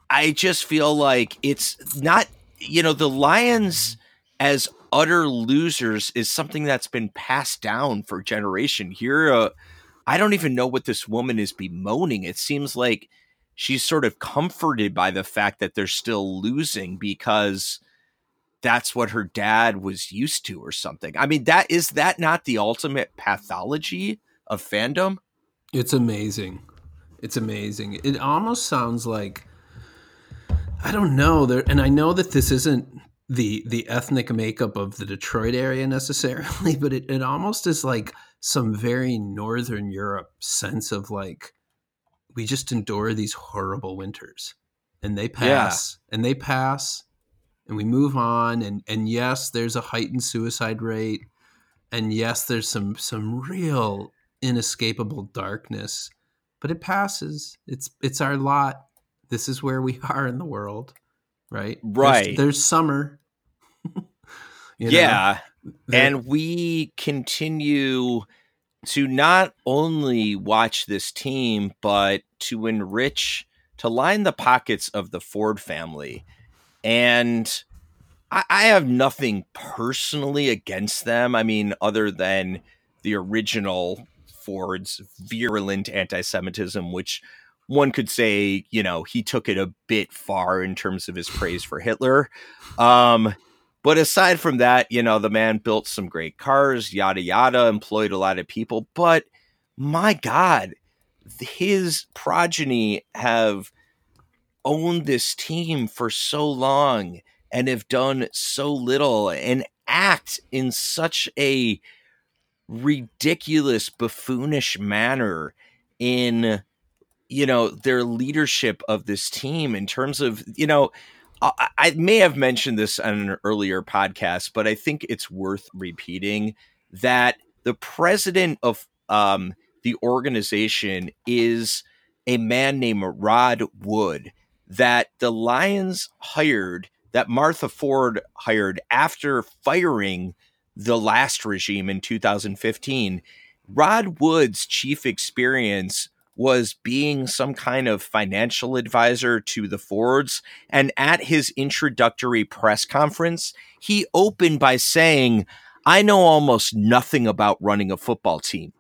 I just feel like it's not, you know, the Lions as utter losers is something that's been passed down for generation. Here, uh, I don't even know what this woman is bemoaning. It seems like she's sort of comforted by the fact that they're still losing because that's what her dad was used to or something. I mean, that is that not the ultimate pathology of fandom? It's amazing. It's amazing. It almost sounds like I don't know there and I know that this isn't the the ethnic makeup of the Detroit area necessarily, but it, it almost is like some very northern Europe sense of like we just endure these horrible winters. And they pass yeah. and they pass and we move on and and yes there's a heightened suicide rate and yes there's some some real inescapable darkness but it passes. It's it's our lot. This is where we are in the world right? Right. there's, there's summer yeah. And we continue to not only watch this team but to enrich to line the pockets of the ford family. And I, I have nothing personally against them. I mean, other than the original Ford's virulent anti Semitism, which one could say, you know, he took it a bit far in terms of his praise for Hitler. Um, but aside from that, you know, the man built some great cars, yada, yada, employed a lot of people. But my God, his progeny have owned this team for so long and have done so little and act in such a ridiculous buffoonish manner in you know their leadership of this team in terms of you know I, I, may have mentioned this on an earlier podcast but i think it's worth repeating that the president of um, the organization is a man named rod wood that the Lions hired, that Martha Ford hired after firing the last regime in 2015. Rod Wood's chief experience was being some kind of financial advisor to the Fords. And at his introductory press conference, he opened by saying, I know almost nothing about running a football team.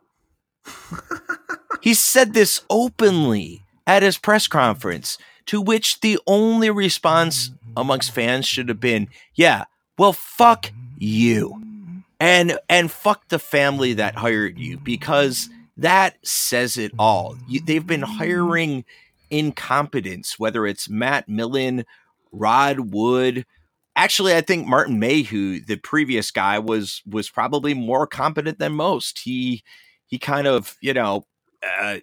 he said this openly at his press conference to which the only response amongst fans should have been, yeah, well, fuck you. And and fuck the family that hired you because that says it all. You, they've been hiring incompetence, whether it's Matt Millen, Rod Wood. Actually, I think Martin Mayhew, the previous guy, was was probably more competent than most. He he kind of, you know, uh,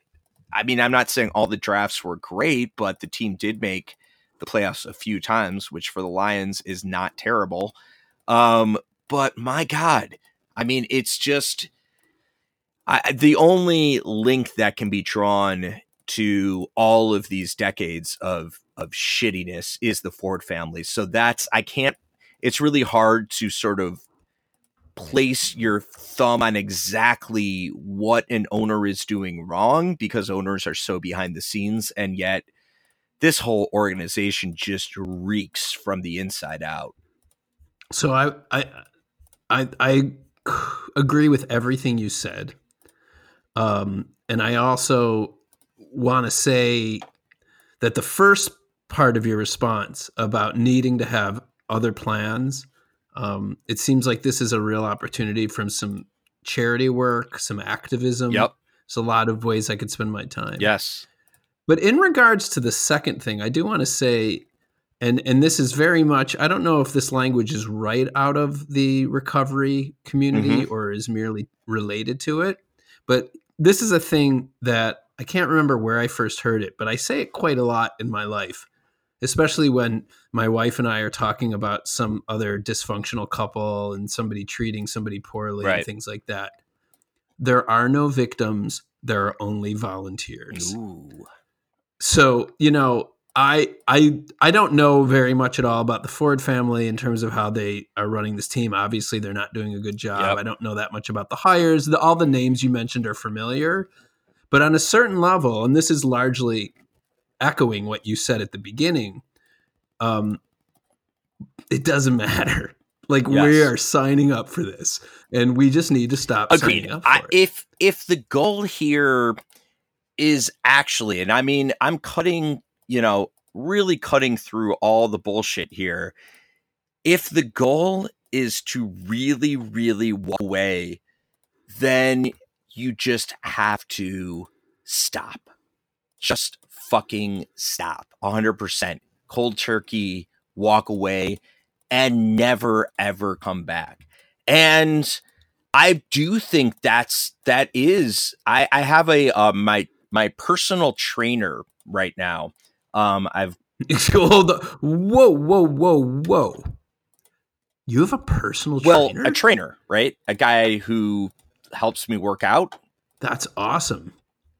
I mean, I'm not saying all the drafts were great, but the team did make the playoffs a few times, which for the Lions is not terrible. Um, but my God, I mean, it's just I, the only link that can be drawn to all of these decades of of shittiness is the Ford family. So that's I can't. It's really hard to sort of place your thumb on exactly what an owner is doing wrong because owners are so behind the scenes and yet this whole organization just reeks from the inside out. So I I I, I agree with everything you said. Um, and I also want to say that the first part of your response about needing to have other plans, um, it seems like this is a real opportunity from some charity work, some activism. Yep. There's a lot of ways I could spend my time. Yes. But in regards to the second thing, I do want to say, and and this is very much I don't know if this language is right out of the recovery community or is merely related to it, but this is a thing that I can't remember where I first heard it, but I say it quite a lot in my life, especially when my wife and I are talking about some other dysfunctional couple and somebody treating somebody poorly and things like that. There are no victims, there are only volunteers. Ooh. So, you know, I I I don't know very much at all about the Ford family in terms of how they are running this team. Obviously, they're not doing a good job. Yep. I don't know that much about the hires. The, all the names you mentioned are familiar, but on a certain level, and this is largely echoing what you said at the beginning, um, it doesn't matter. Like we are signing up for this, and we just need to stop Agreed. signing up for I, if if the goal here is actually, and I mean, I'm cutting, you know, really cutting through all the bullshit here. If the goal is to really, really walk away, then you just have to stop. Just fucking stop. 100%. Cold turkey, walk away, and never, ever come back. And I do think that's that is I I have a uh, my my personal trainer right now. Um I've Hold on. Whoa, whoa, whoa, whoa. You have a personal well trainer? a trainer, right? A guy who helps me work out. That's awesome.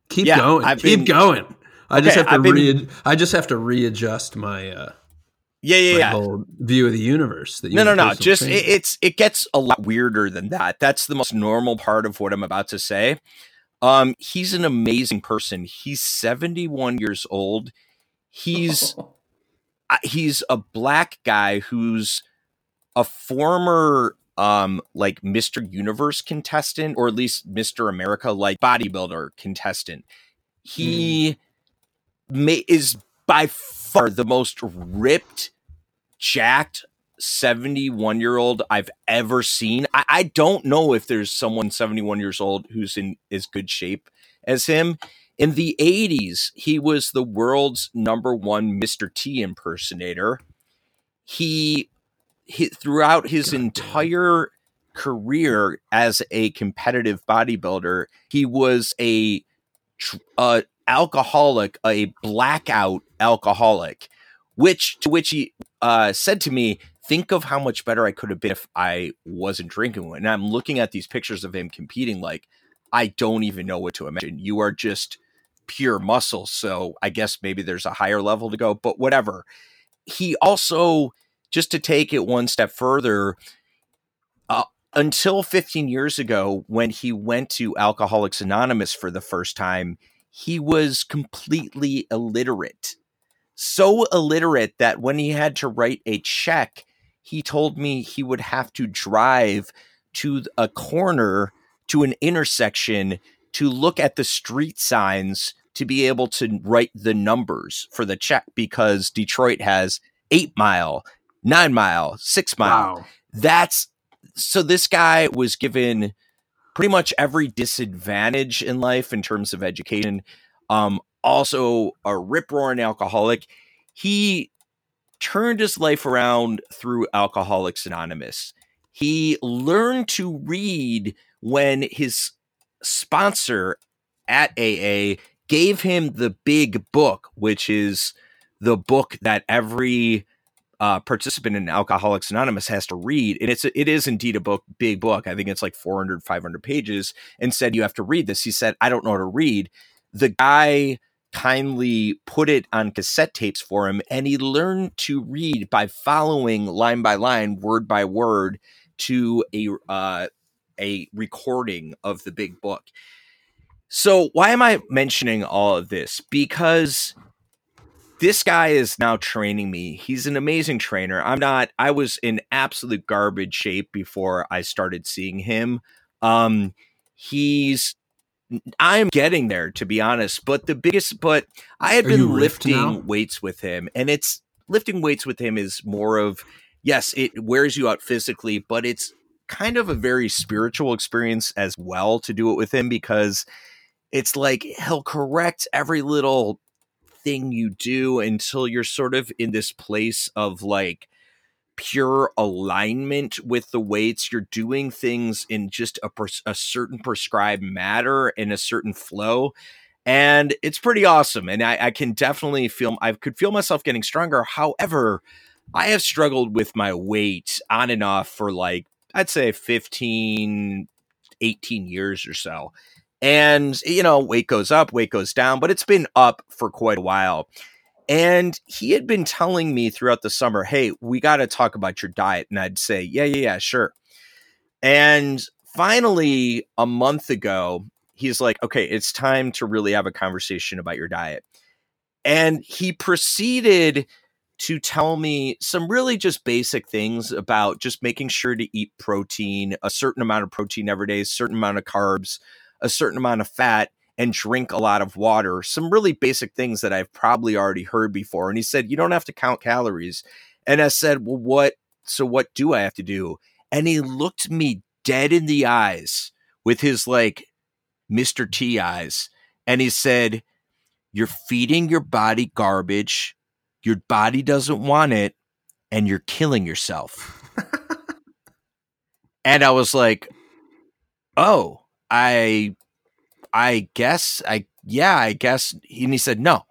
Keep Yeah, going. I've Keep been- going. I just Okay, have to been- re- I just have to readjust my uh Yeah, yeah, yeah. whole view of the universe. That you No, no, no. Just it, it's it gets a lot weirder than that. That's the most normal part of what I'm about to say. Um, he's an amazing person. He's 71 years old. He's he's a black guy who's a former um like Mr. Universe contestant or at least Mr. America like bodybuilder contestant. He may, is by far the most ripped, jacked 71 year old I've ever seen. I, I don't know if there's someone 71 years old who's in as good shape as him. In the 80s, he was the world's number one Mr. T impersonator. He, he throughout his God entire career as a competitive bodybuilder, he was a uh, alcoholic, a blackout alcoholic, which to which he uh, said to me, "Think of how much better I could have been if I wasn't drinking." And I'm looking at these pictures of him competing, like I don't even know what to imagine. You are just pure muscle, so I guess maybe there's a higher level to go, but whatever. He also, just to take it one step further, uh, until 15 years ago, when he went to Alcoholics Anonymous for the first time, he was completely illiterate. So illiterate that when he had to write a check, he told me he would have to drive to a corner to an intersection to look at the street signs to be able to write the numbers for the check because Detroit has eight mile, nine mile, six mile wow. that's so this guy was given pretty much every disadvantage in life in terms of education um also a rip roaring alcoholic he turned his life around through Alcoholics Anonymous. He learned to read when his sponsor at AA gave him the big book, which is the book that every uh, participant in Alcoholics Anonymous has to read. And it's it is indeed a book, big book. I think it's like 400, 500 pages. And said you have to read this. He said, I don't know how to read. The guy kindly put it on cassette tapes for him, and he learned to read by following line by line, word by word, to a uh, a recording of the big book. So why am I mentioning all of this? Because this guy is now training me. He's an amazing trainer. I'm not, I was in absolute garbage shape before I started seeing him. Um, he's, I'm getting there to be honest, but the biggest, but I had Are been lifting weights with him and it's lifting weights with him is more of, yes, it wears you out physically, but it's kind of a very spiritual experience as well to do it with him because it's like he'll correct every little thing you do until you're sort of in this place of like pure alignment with the weights. You're doing things in just a, a certain prescribed matter in a certain flow and it's pretty awesome and I, I can definitely feel i could feel myself getting stronger. However i have struggled with my weight on and off for like i'd say 15 18 years or so and, you know, weight goes up, weight goes down, but it's been up for quite a while. And he had been telling me throughout the summer, hey, we got to talk about your diet. And I'd say, yeah, yeah, yeah, sure. And finally, a month ago, he's like, okay, it's time to really have a conversation about your diet. And he proceeded to tell me some really just basic things about just making sure to eat protein, a certain amount of protein every day, a certain amount of carbs, a certain amount of fat and drink a lot of water. Some really basic things that I've probably already heard before. And he said, You don't have to count calories. And I said, Well, what? So what do I have to do? And he looked me dead in the eyes with his like Mr. T eyes. And he said, You're feeding your body garbage. Your body doesn't want it. And you're killing yourself. and I was like, Oh, I I guess I yeah, I guess and he said, "No.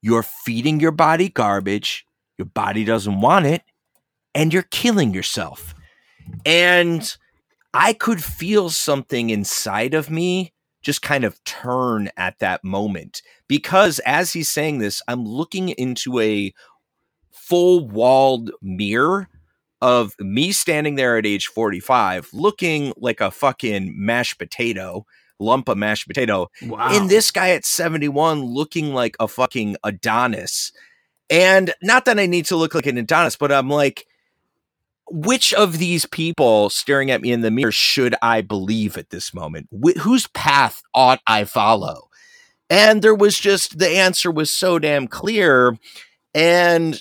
You're feeding your body garbage. Your body doesn't want it, and you're killing yourself." And I could feel something inside of me just kind of turn at that moment because as he's saying this, I'm looking into a full walled mirror of me standing there at age 45 looking like a fucking mashed potato lump of mashed potato Wow. and this guy at 71 looking like a fucking adonis and not that i need to look like an adonis but i'm like which of these people staring at me in the mirror should i believe at this moment Wh- whose path ought i follow and there was just the answer was so damn clear and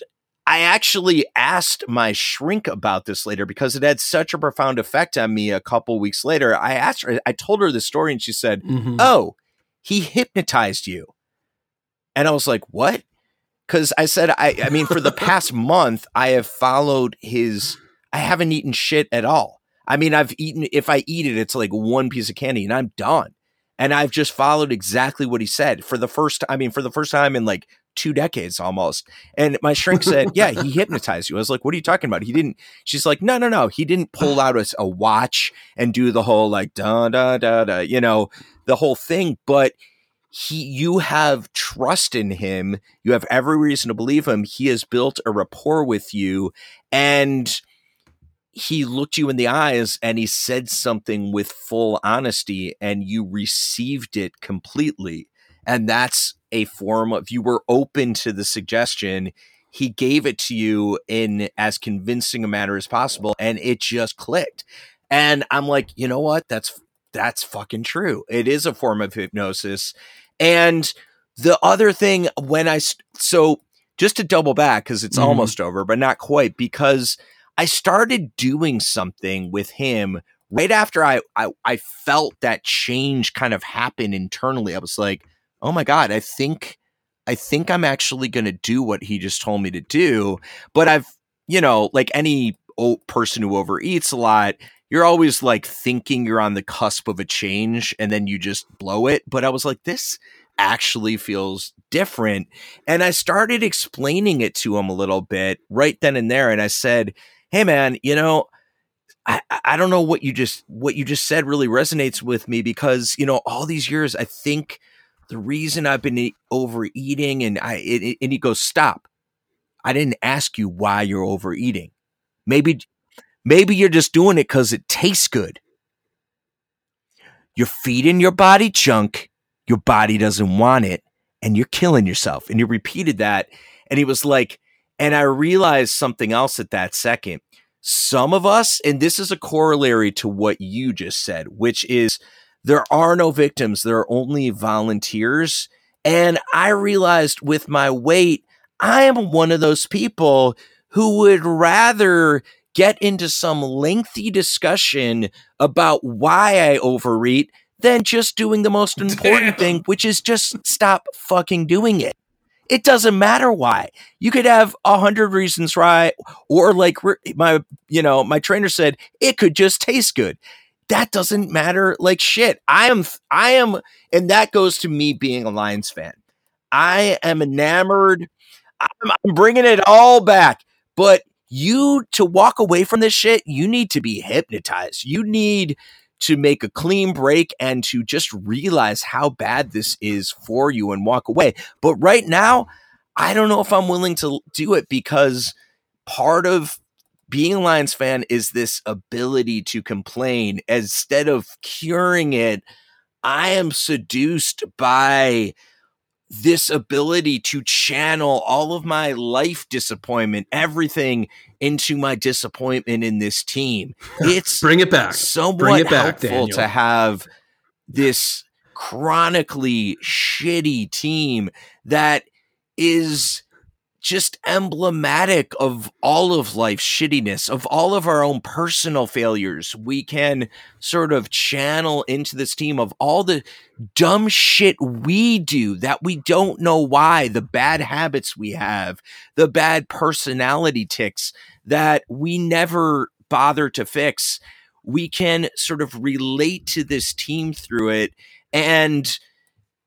I actually asked my shrink about this later because it had such a profound effect on me a couple weeks later. I asked her, I told her the story and she said, Mhm. Oh, he hypnotized you. And I was like, What? Because I said, I, I mean, for the past month, I have followed his, I haven't eaten shit at all. I mean, I've eaten, if I eat it, it's like one piece of candy and I'm done. And I've just followed exactly what he said for the first, I mean, for the first time in like two decades almost. And my shrink said, Yeah, he hypnotized you. I was like, What are you talking about? He didn't, she's like, No, no, no. He didn't pull out a, a watch and do the whole like da da da da, you know, the whole thing. But he, you have trust in him. You have every reason to believe him. He has built a rapport with you. And he looked you in the eyes and he said something with full honesty and you received it completely. And that's a form of you were open to the suggestion. He gave it to you in as convincing a manner as possible and it just clicked. And i'm like you know what? That's that's fucking true. It is a form of hypnosis. And the other thing when i so just to double back because it's Mhm. almost over but not quite because I started doing something with him right after I, I I felt that change kind of happen internally. I was like, oh my God, I think I think I'm actually going to do what he just told me to do. But I've, you know, like any old person who overeats a lot, you're always like thinking you're on the cusp of a change and then you just blow it. But I was like, this actually feels different. And I started explaining it to him a little bit right then and there. And I said, Hey man, you know, I, I don't know what you just what you just said really resonates with me because you know all these years I think the reason I've been overeating and I it, and he goes stop. I didn't ask you why you're overeating. Maybe maybe you're just doing it because it tastes good. You're feeding your body junk. Your body doesn't want it and you're killing yourself and he repeated that and he was like and I realized something else at that second some of us, and this is a corollary to what you just said, which is there are no victims, there are only volunteers. And I realized with my weight, I am one of those people who would rather get into some lengthy discussion about why I overeat than just doing the most important Damn. thing, which is just stop fucking doing it. It doesn't matter why. You could have a hundred reasons why, or like my, you know, my trainer said, it could just taste good. That doesn't matter like shit. I am, I am, and that goes to me being a Lions fan. I am enamored. I'm, I'm bringing it all back, but you to walk away from this shit, you need to be hypnotized. You need to make a clean break and to just realize how bad this is for you and walk away. But right now, I don't know if I'm willing to do it because part of being a Lions fan is this ability to complain instead of curing it. I am seduced by this ability to channel all of my life disappointment, everything into my disappointment in this team. It's bring it back. Somewhat bring it back, helpful Daniel. to have this chronically shitty team that is just emblematic of all of life's shittiness, of all of our own personal failures. We can sort of channel into this team of all the dumb shit we do that we don't know why, the bad habits we have, the bad personality ticks that we never bother to fix. We can sort of relate to this team through it and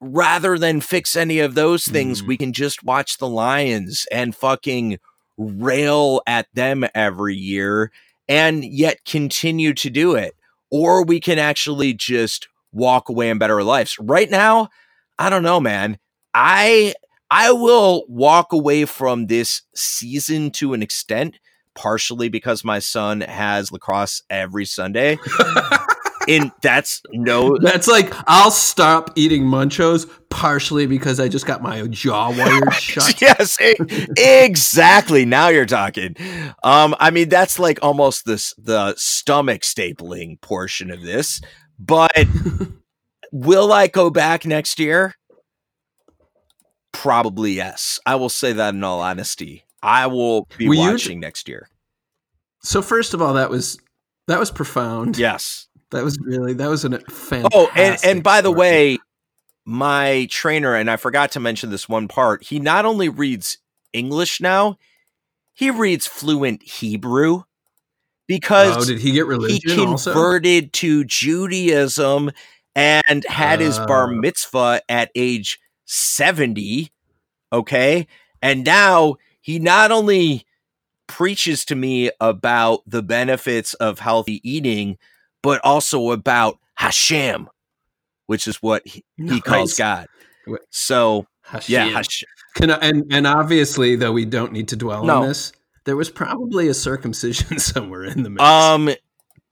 rather than fix any of those things, mm. we can just watch the Lions and fucking rail at them every year and yet continue to do it. Or we can actually just walk away and better our lives. Right now, I don't know, man. I I will walk away from this season to an extent, partially because my son has lacrosse every Sunday. in that's no that's like I'll stop eating munchos partially because I just got my jaw wired shut. yes, exactly. Now you're talking. Um, I mean that's like almost this the stomach stapling portion of this. But will I go back next year? Probably yes. I will say that in all honesty. I will be Were watching you... next year. So first of all, that was that was profound. Yes. That was really that was a fantastic. Oh, and and by the way, my trainer and I forgot to mention this one part. He not only reads English now, he reads fluent Hebrew because oh, did he get religion? He converted also? to Judaism and had uh, his bar oh. mitzvah at age seventy. Okay, and now he not only preaches to me about the benefits of healthy eating but also about Hashem, which is what he, nice. he calls God. So Hashem. yeah, Hashem. Can, and and obviously, though we don't need to dwell no. on this, there was probably a circumcision somewhere in the mix. Um,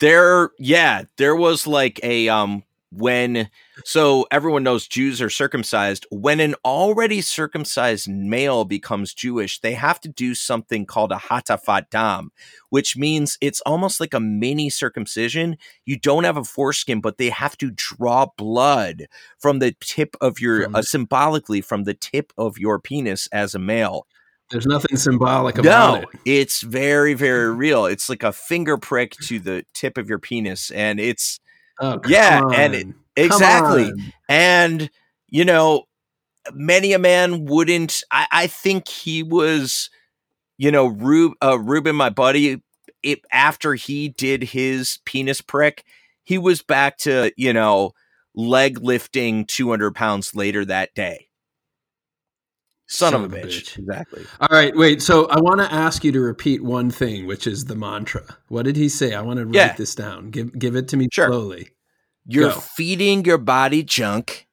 there, yeah, there was like a um when so everyone knows Jews are circumcised. When an already circumcised male becomes Jewish, they have to do something called a hatafat dam, which means it's almost like a mini circumcision. You don't have a foreskin, but they have to draw blood from the tip of your uh, symbolically from the tip of your penis as a male. There's nothing symbolic about no, it. It's very, very real. It's like a finger prick to the tip of your penis, and it's Oh, yeah, on. and it, exactly, and you know, many a man wouldn't. I, I think he was, you know, Rube, uh, Ruben, my buddy. It after he did his penis prick, he was back to you know leg lifting 200 pounds later that day. Son, of a bitch. bitch. Exactly. All right, wait. So I want to ask you to repeat one thing, which is the mantra. What did he say? I want to write yeah. this down. Give give it to me sure. slowly. You're Go. feeding your body junk.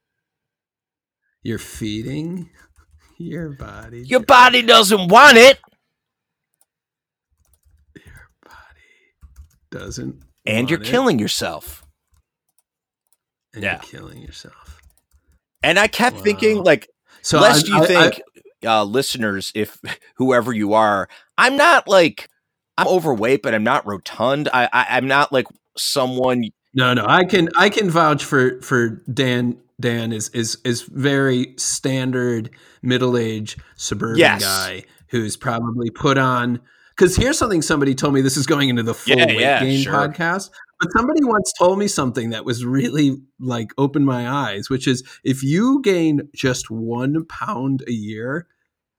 You're feeding your body. Your junk. body doesn't want it. Your body doesn't. And you're it. killing yourself. And yeah. you're killing yourself. And I kept wow. thinking, like, so lest I, you I, think, I, uh, listeners, if whoever you are, I'm not like I'm overweight, but I'm not rotund. I, I I'm not like someone. No, no, I can I can vouch for for Dan. Dan is is is very standard middle aged suburban yes. guy who's probably put on. Because here's something somebody told me. This is going into the full yeah, weight yeah, gain sure. podcast. But somebody once told me something that was really like opened my eyes, which is if you gain just one pound a year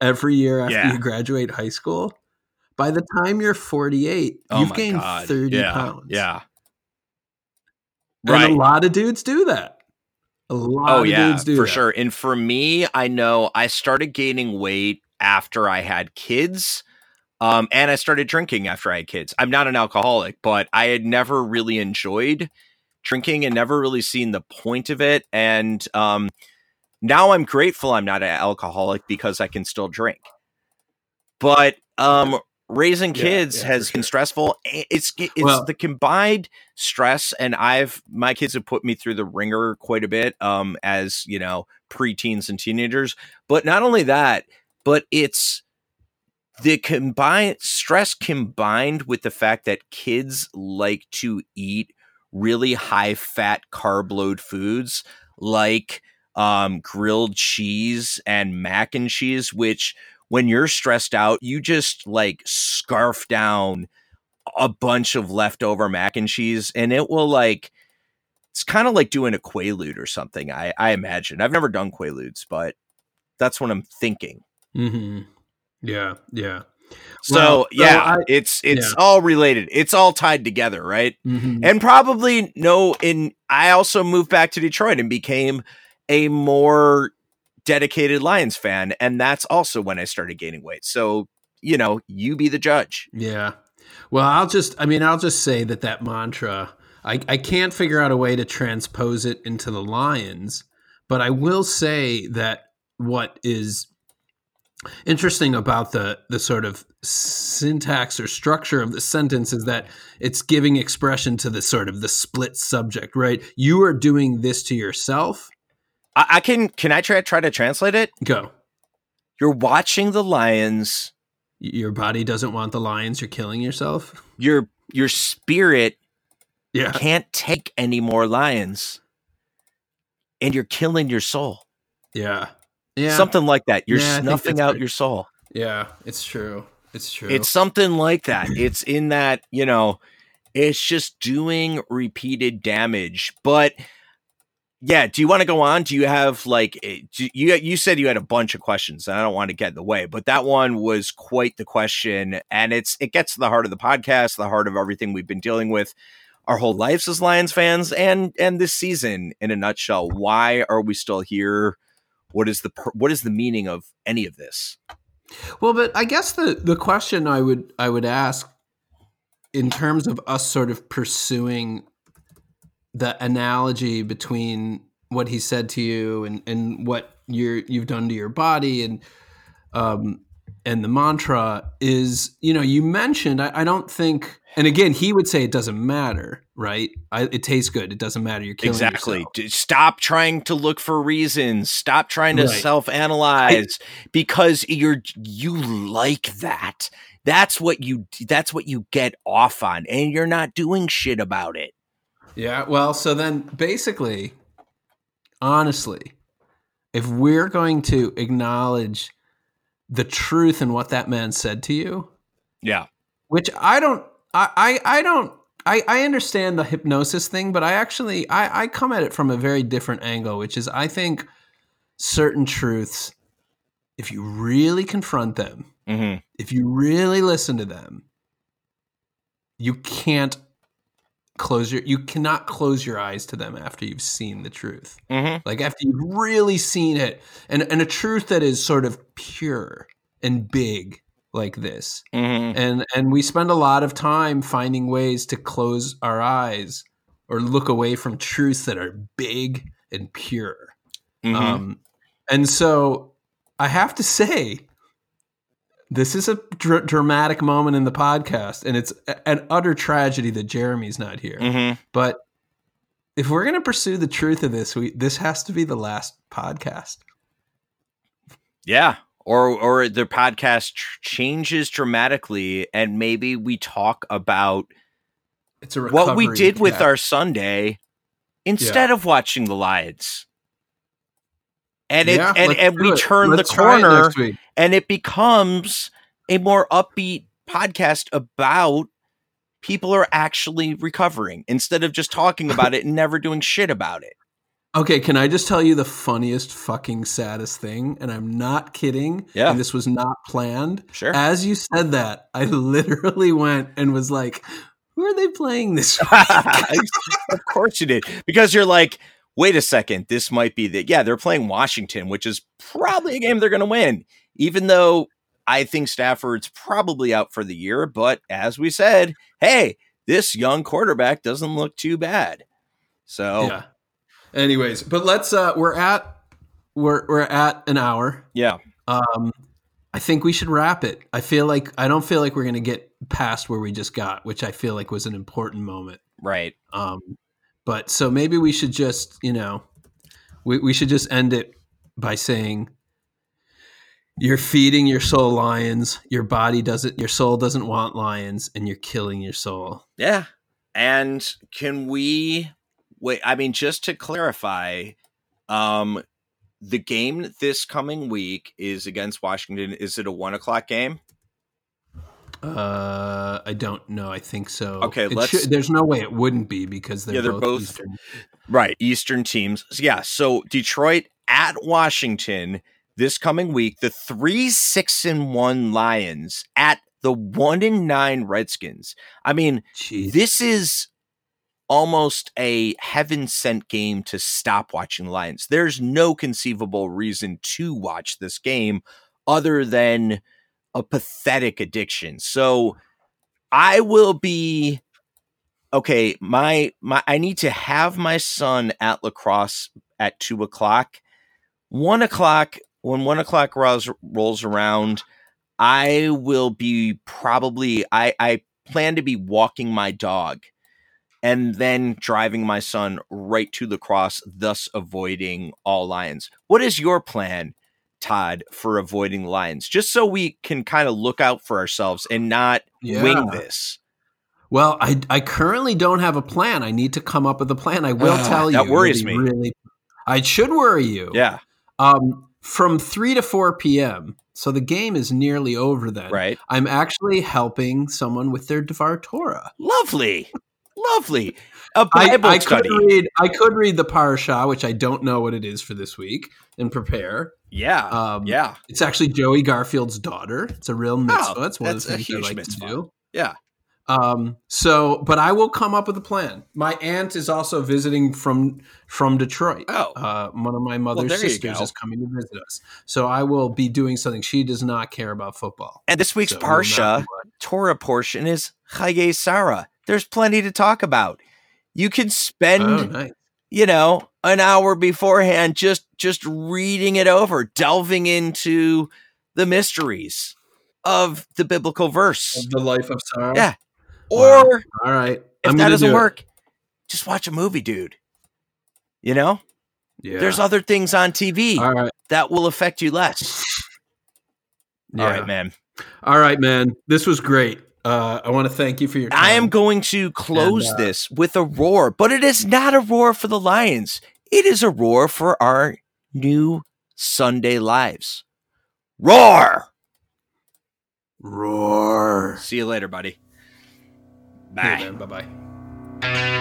every year after yeah. you graduate high school, by the time you're 48, oh you've gained God. 30 yeah. pounds. Yeah. Right. And a lot of dudes do that. A oh, lot of dudes do that. oh, for that. sure. And for me, I know I started gaining weight after I had kids. Um, and I started drinking after I had kids. I'm not an alcoholic, but I had never really enjoyed drinking and never really seen the point of it. And um, now I'm grateful I'm not an alcoholic because I can still drink. But um, raising kids yeah, yeah, has been sure. stressful. It's it's well, the combined stress, and I've my kids have put me through the ringer quite a bit. Um, as you know, preteens and teenagers. But not only that, but it's the combined stress combined with the fact that kids like to eat really high fat carb load foods like um, grilled cheese and mac and cheese, which when you're stressed out, you just like scarf down a bunch of leftover mac and cheese and it will like it's kind of like doing a quaalude or something i i imagine i've never done quaaludes but that's what i'm thinking mm-hmm. Yeah, yeah. So well, yeah, I, it's it's yeah. all related. It's all tied together, right? Mm-hmm. And probably no. In I also moved back to Detroit and became a more dedicated Lions fan, and that's also when I started gaining weight. So you know, you be the judge. Yeah. Well, I'll just. I mean, I'll just say that that mantra. I, I can't figure out a way to transpose it into the Lions, but I will say that what is interesting about the the sort of syntax or structure of the sentence is that it's giving expression to the sort of the split subject right? You are doing this to yourself. I, I can can i try try to translate it? Go. You're watching the lions. Your body doesn't want the lions. You're killing yourself? Your your spirit yeah. can't take any more lions. And you're killing your soul. Yeah yeah. Something like that. You're yeah, snuffing out your soul. Yeah, it's true. It's true. It's something like that. it's in that, you know, it's just doing repeated damage. But yeah, do you want to go on? Do you have like eh, you you said you had a bunch of questions and I don't want to get in the way, but that one was quite the question and it's it gets to the heart of the podcast, the heart of everything we've been dealing with our whole lives as Lions fans and and this season in a nutshell. Why are we still here? What is the what is the meaning of any of this? Well but i guess the the question i would i would ask in terms of us sort of pursuing the analogy between what he said to you and and what you're you've done to your body and um and the mantra is you know you mentioned I, I don't think and again, he would say it doesn't matter, right? I, it tastes good. It doesn't matter. You're killing exactly. Yourself. Stop trying to look for reasons. Stop trying to right. self-analyze I, because you're you like that. That's what you. That's what you get off on, and you're not doing shit about it. Yeah. Well, so then basically, honestly, if we're going to acknowledge the truth in what that man said to you, yeah, which I don't I, I, I don't I, I understand the hypnosis thing, but I actually I, I come at it from a very different angle, which is I think certain truths, if you really confront them, hmm if you really listen to them, you can't close your you cannot close your eyes to them after you've seen the truth. hmm Like after you've really seen it and and a truth that is sort of pure and big like this. hmm And and we spend a lot of time finding ways to close our eyes or look away from truths that are big and pure. hmm Um, and so I have to say, this is a dr- dramatic moment in the podcast, and it's a- an utter tragedy that Jeremy's not here. hmm But if we're going to pursue the truth of this, we this has to be the last podcast. Yeah. Or or the podcast tr- changes dramatically, and maybe we talk about It's a what we did with path. our Sunday instead of watching the Lions. And it Yeah, and, and we it. turn Let's the try it corner and it becomes a more upbeat podcast about people are actually recovering instead of just talking about it and never doing shit about it. Okay, can I just tell you the funniest fucking saddest thing? And I'm not kidding. Yeah. And this was not planned. Sure. As you said that, I literally went and was like, who are they playing this of course you did. Because you're like, wait a second, this might be the yeah, they're playing Washington, which is probably a game they're gonna win. Even though I think Stafford's probably out for the year, but as we said, hey, this young quarterback doesn't look too bad. So Yeah. Anyways, but let's uh we're at we're we're at an hour. yeah. Um I think we should wrap it. I feel like I don't feel like we're gonna get past where we just got, which I feel like was an important moment. Right. Um but so maybe we should just, you know, we, we should just end it by saying you're feeding your soul lions, your body doesn't your soul doesn't want lions, and you're killing your soul. Yeah. And can we wait? I mean, just to clarify, um, the game this coming week is against Washington. Is it a one o'clock game? Uh, I don't know. I think so. Okay, It let's- should- there's no way it wouldn't be because they're, Yeah, they're both, both- Eastern. Right. Eastern teams. Yeah. So Detroit at Washington this coming week. The three six and one Lions at the one and nine Redskins. I mean, Jeez. this is almost a heaven sent game to stop watching Lions. There's no conceivable reason to watch this game other than a pathetic addiction. So I will be okay. My my I need to have my son at lacrosse at two o'clock. One o'clock when one o'clock rolls rolls around, I will be probably I I plan to be walking my dog and then driving my son right to lacrosse, thus avoiding all lions. What is your plan, Todd, for avoiding lions? Just so we can kind of look out for ourselves and not wing this. Well, I I currently don't have a plan. I need to come up with a plan. I will Ah, tell you. that worries It'll me. Really, I should worry you. Yeah, Um, from three to four p.m. So the game is nearly over. Then, right. I'm actually helping someone with their Devar Torah. Lovely. Lovely. A I, Bible I study. could read. I could read the parasha, which I don't know what it is for this week, and prepare. yeah. Um, yeah. It's actually Joey Garfield's daughter. It's a real mitzvah. Oh, it's one of the things I like mitzvah. to do. Yeah. Um, so, but I will come up with a plan. My aunt is also visiting from from Detroit. Oh. Uh, one of my mother's you sisters is coming to visit us. So I will be doing something. She does not care about football. And this week's So we will not be Parsha. Torah portion is Chaye Sarah. There's plenty to talk about. You can oh, spend Oh, nice. you know an hour beforehand just just reading it over delving into the mysteries of the biblical verse Of the life of Sarah. Yeah. Wow. or All right. if I'm that doesn't do it. work just watch a movie dude you know Yeah. there's other things on tv All right. that will affect you less Yeah. all right man All right, man. This was great. Uh, I want to thank you for your time. i am going to close And, uh, this with a roar but it is not a roar for the lions it is a roar for our new sunday lives roar roar. See you later, buddy. Bye. Bye bye.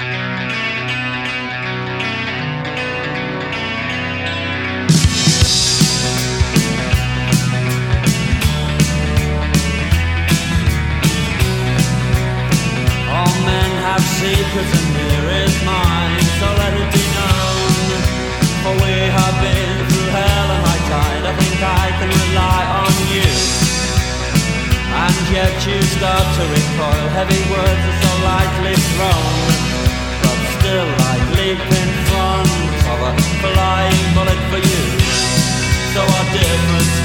Mine, so let it be known. For we have been through hell and high tide. I think I can rely on you. And yet you start to recoil. Heavy words are so lightly thrown. But still I leap in front flying bullet for you. So difference?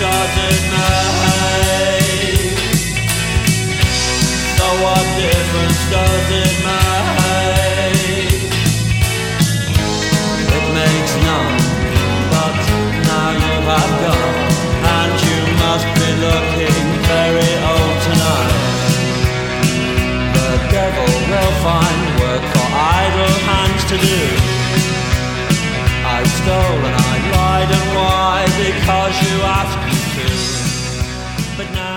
So what difference does it make? Find work for idle hands to do. I stole and I lied and why? Because you asked me to. But now